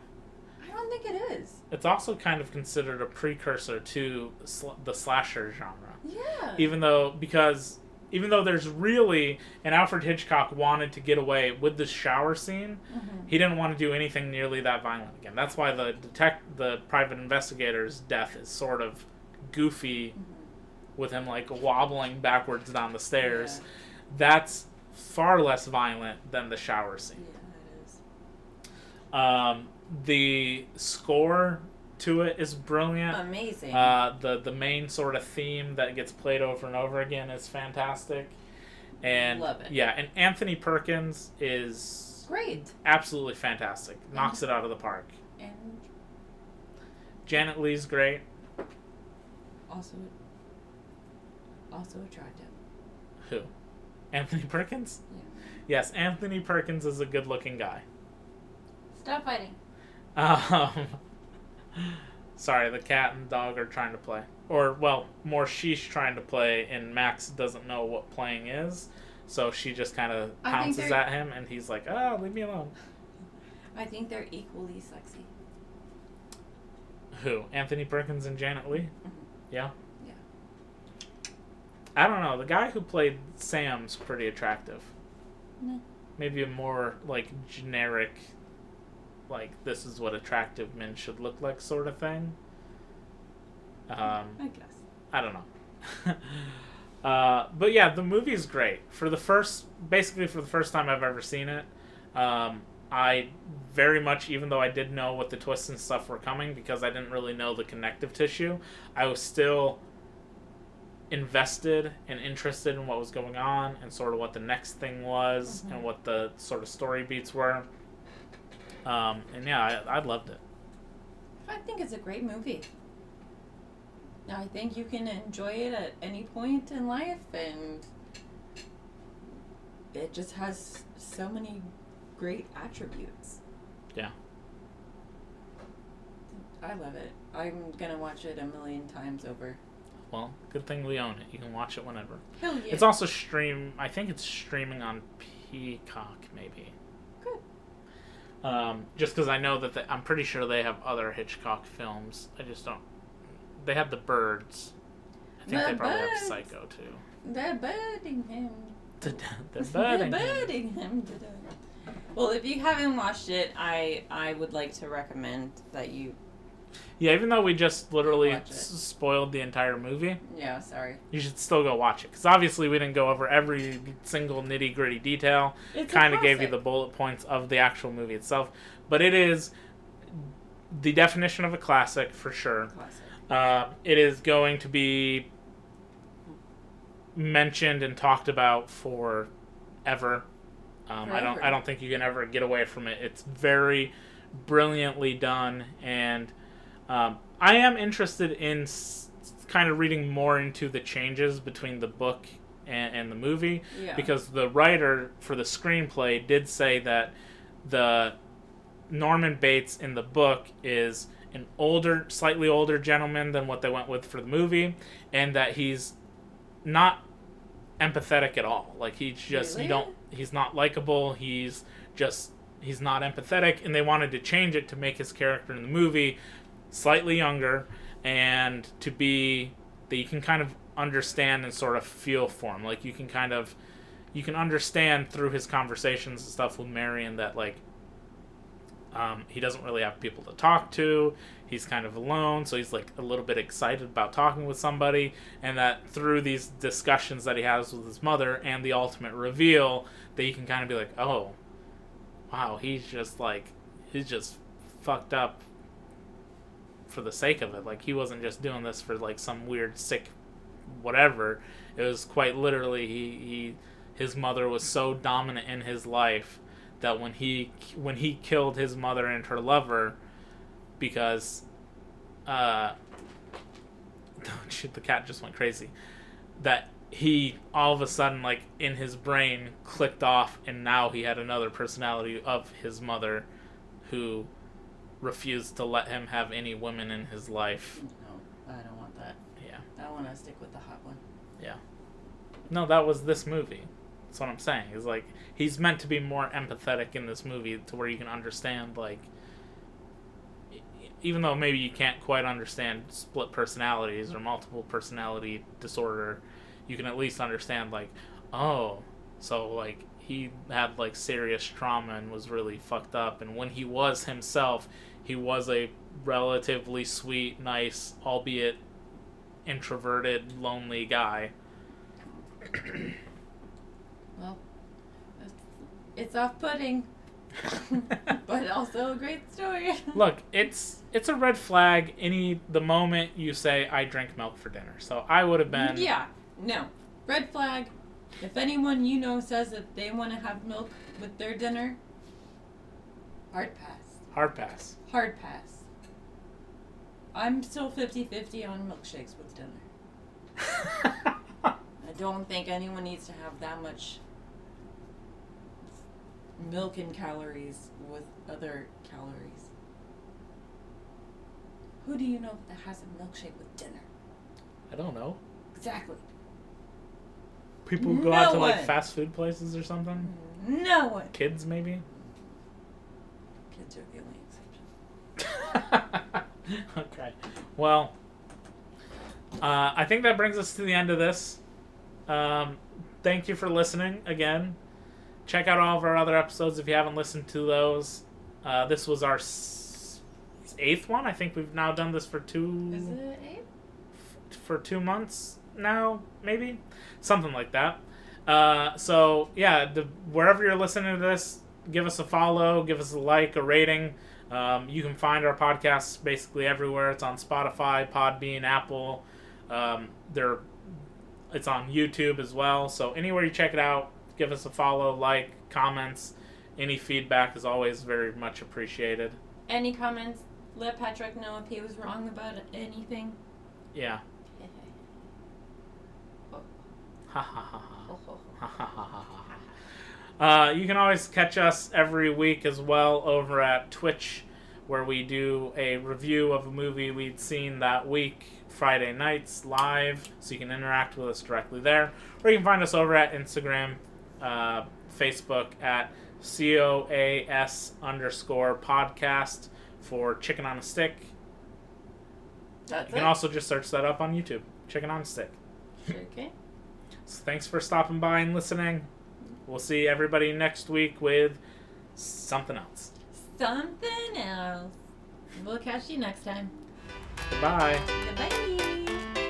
I don't think it is. It's also kind of considered a precursor to sl- the slasher genre. Yeah. even though because even though there's really and Alfred Hitchcock wanted to get away with the shower scene, Mhm. he didn't want to do anything nearly that violent again. That's why the detect the private investigator's death is sort of goofy with him like wobbling backwards down the stairs. That's far less violent than the shower Yeah, scene. it is. Um, the score to it is brilliant. Amazing. Uh, the the main sort of theme that gets played over and over again is fantastic, and Love it. yeah, and Anthony Perkins is Great. absolutely fantastic. Knocks it out of the park. And Janet Leigh's great. also, also attractive. Who? Anthony Perkins. Yeah. Yes, Anthony Perkins is a good-looking guy. Stop fighting. Um, sorry, the cat and dog are trying to play, or well, more she's trying to play, and Max doesn't know what playing is. So she just kind of pounces at him, and he's like, "Oh, leave me alone." I think they're equally sexy. Who? Anthony Perkins and Janet Leigh? Mm-hmm. Yeah. Yeah. I don't know. The guy who played Sam's pretty attractive. No. Maybe a more like generic, like this is what attractive men should look like sort of thing. Um, I guess. I don't know. uh, but yeah, the movie's great. For the first, basically for the first time I've ever seen it, um, I very much, even though I did know what the twists and stuff were coming, because I didn't really know the connective tissue, I was still invested and interested in what was going on and sort of what the next thing was Mhm. and what the sort of story beats were. Um, and yeah, I, I loved it. I think it's a great movie. I think you can enjoy it at any point in life, and it just has so many great attributes. Yeah. I love it. I'm gonna watch it a million times over. Well, good thing we own it. You can watch it whenever. Hell yeah! It's also stream. I think it's streaming on Peacock, maybe. Um, just because I know that they, I'm pretty sure they have other Hitchcock films. I just don't. They have the Birds. I think The they probably Birds. have Psycho too. They're birding him. The, the They're birding. birding him. Well, if you haven't watched it, I I would like to recommend that you. Yeah, even though we just literally s- spoiled the entire movie, Yeah, sorry. you should still go watch it. Because obviously we didn't go over every single nitty gritty detail. It's a kind of gave you the bullet points of the actual movie itself. But it is the definition of a classic for sure. Classic. Uh, it is going to be mentioned and talked about forever. Um, I don't. I don't think you can ever get away from it. It's very brilliantly done, and um, I am interested in s- kind of reading more into the changes between the book and, and the movie Yeah. because the writer for the screenplay did say that the Norman Bates in the book is an older, slightly older gentleman than what they went with for the movie, and that he's not empathetic at all. Like he's just Really? you don't he's not likable. He's just he's not empathetic, and they wanted to change it to make his character in the movie slightly younger and to be that you can kind of understand and sort of feel for him. Like you can kind of you can understand through his conversations and stuff with Marion that like um, he doesn't really have people to talk to. He's kind of alone, so he's like a little bit excited about talking with somebody, and that through these discussions that he has with his mother and the ultimate reveal, that you can kind of be like, oh, wow, he's just like, he's just fucked up for the sake of it. Like he wasn't just doing this for like some weird sick whatever. It was quite literally he he his mother was so dominant in his life that when he when he killed his mother and her lover because uh shit the cat just went crazy that he all of a sudden like in his brain clicked off and now he had another personality of his mother who refused to let him have any women in his life No, I don't want that. yeah I want to stick with the hot one. Yeah. No that was this movie that's what i'm saying is like he's meant to be more empathetic in this movie to where you can understand like even though maybe you can't quite understand split personalities or multiple personality disorder you can at least understand like oh so like he had like serious trauma and was really fucked up and when he was himself he was a relatively sweet nice albeit introverted lonely guy Well, it's, off-putting, but also a great story. Look, it's it's a red flag any the moment you say I drink milk for dinner. So I would have been yeah, no, red flag. If anyone you know says that they want to have milk with their dinner, hard pass. hard pass. Hard pass. I'm still 50-50 on milkshakes with dinner. I don't think anyone needs to have that much milk and calories with other calories. Who do you know that has a milkshake with dinner? I don't know. Exactly. People go No out to like fast food places or something. No one. Kids maybe. Kids are the only exception. okay. Well, uh, I think that brings us to the end of this. Um, thank you for listening again. Check out all of our other episodes if you haven't listened to those. Uh, this was our s- eighth one. I think we've now done this for two Is it eight? for two months now, maybe something like that. Uh, so yeah, the, wherever you're listening to this, give us a follow, give us a like, a rating. Um, you can find our podcasts basically everywhere. It's on Spotify, Podbean, Apple. Um, they're it's on YouTube as well. So anywhere you check it out, give us a follow, like, comments. Any feedback is always very much appreciated. Any comments? Let Patrick know if he was wrong about anything. Yeah. Ha ha ha ha. Uh, you can always catch us every week as well over at Twitch, where we do a review of a movie we'd seen that week, Friday nights live, so you can interact with us directly there. Or you can find us over at Instagram, uh, Facebook at COAS underscore podcast for Chicken on a Stick. That's You can also just search that up on YouTube, Chicken on a Stick. Okay. So thanks for stopping by and listening. We'll see everybody next week with something else. Something else. We'll catch you next time. Bye. Goodbye.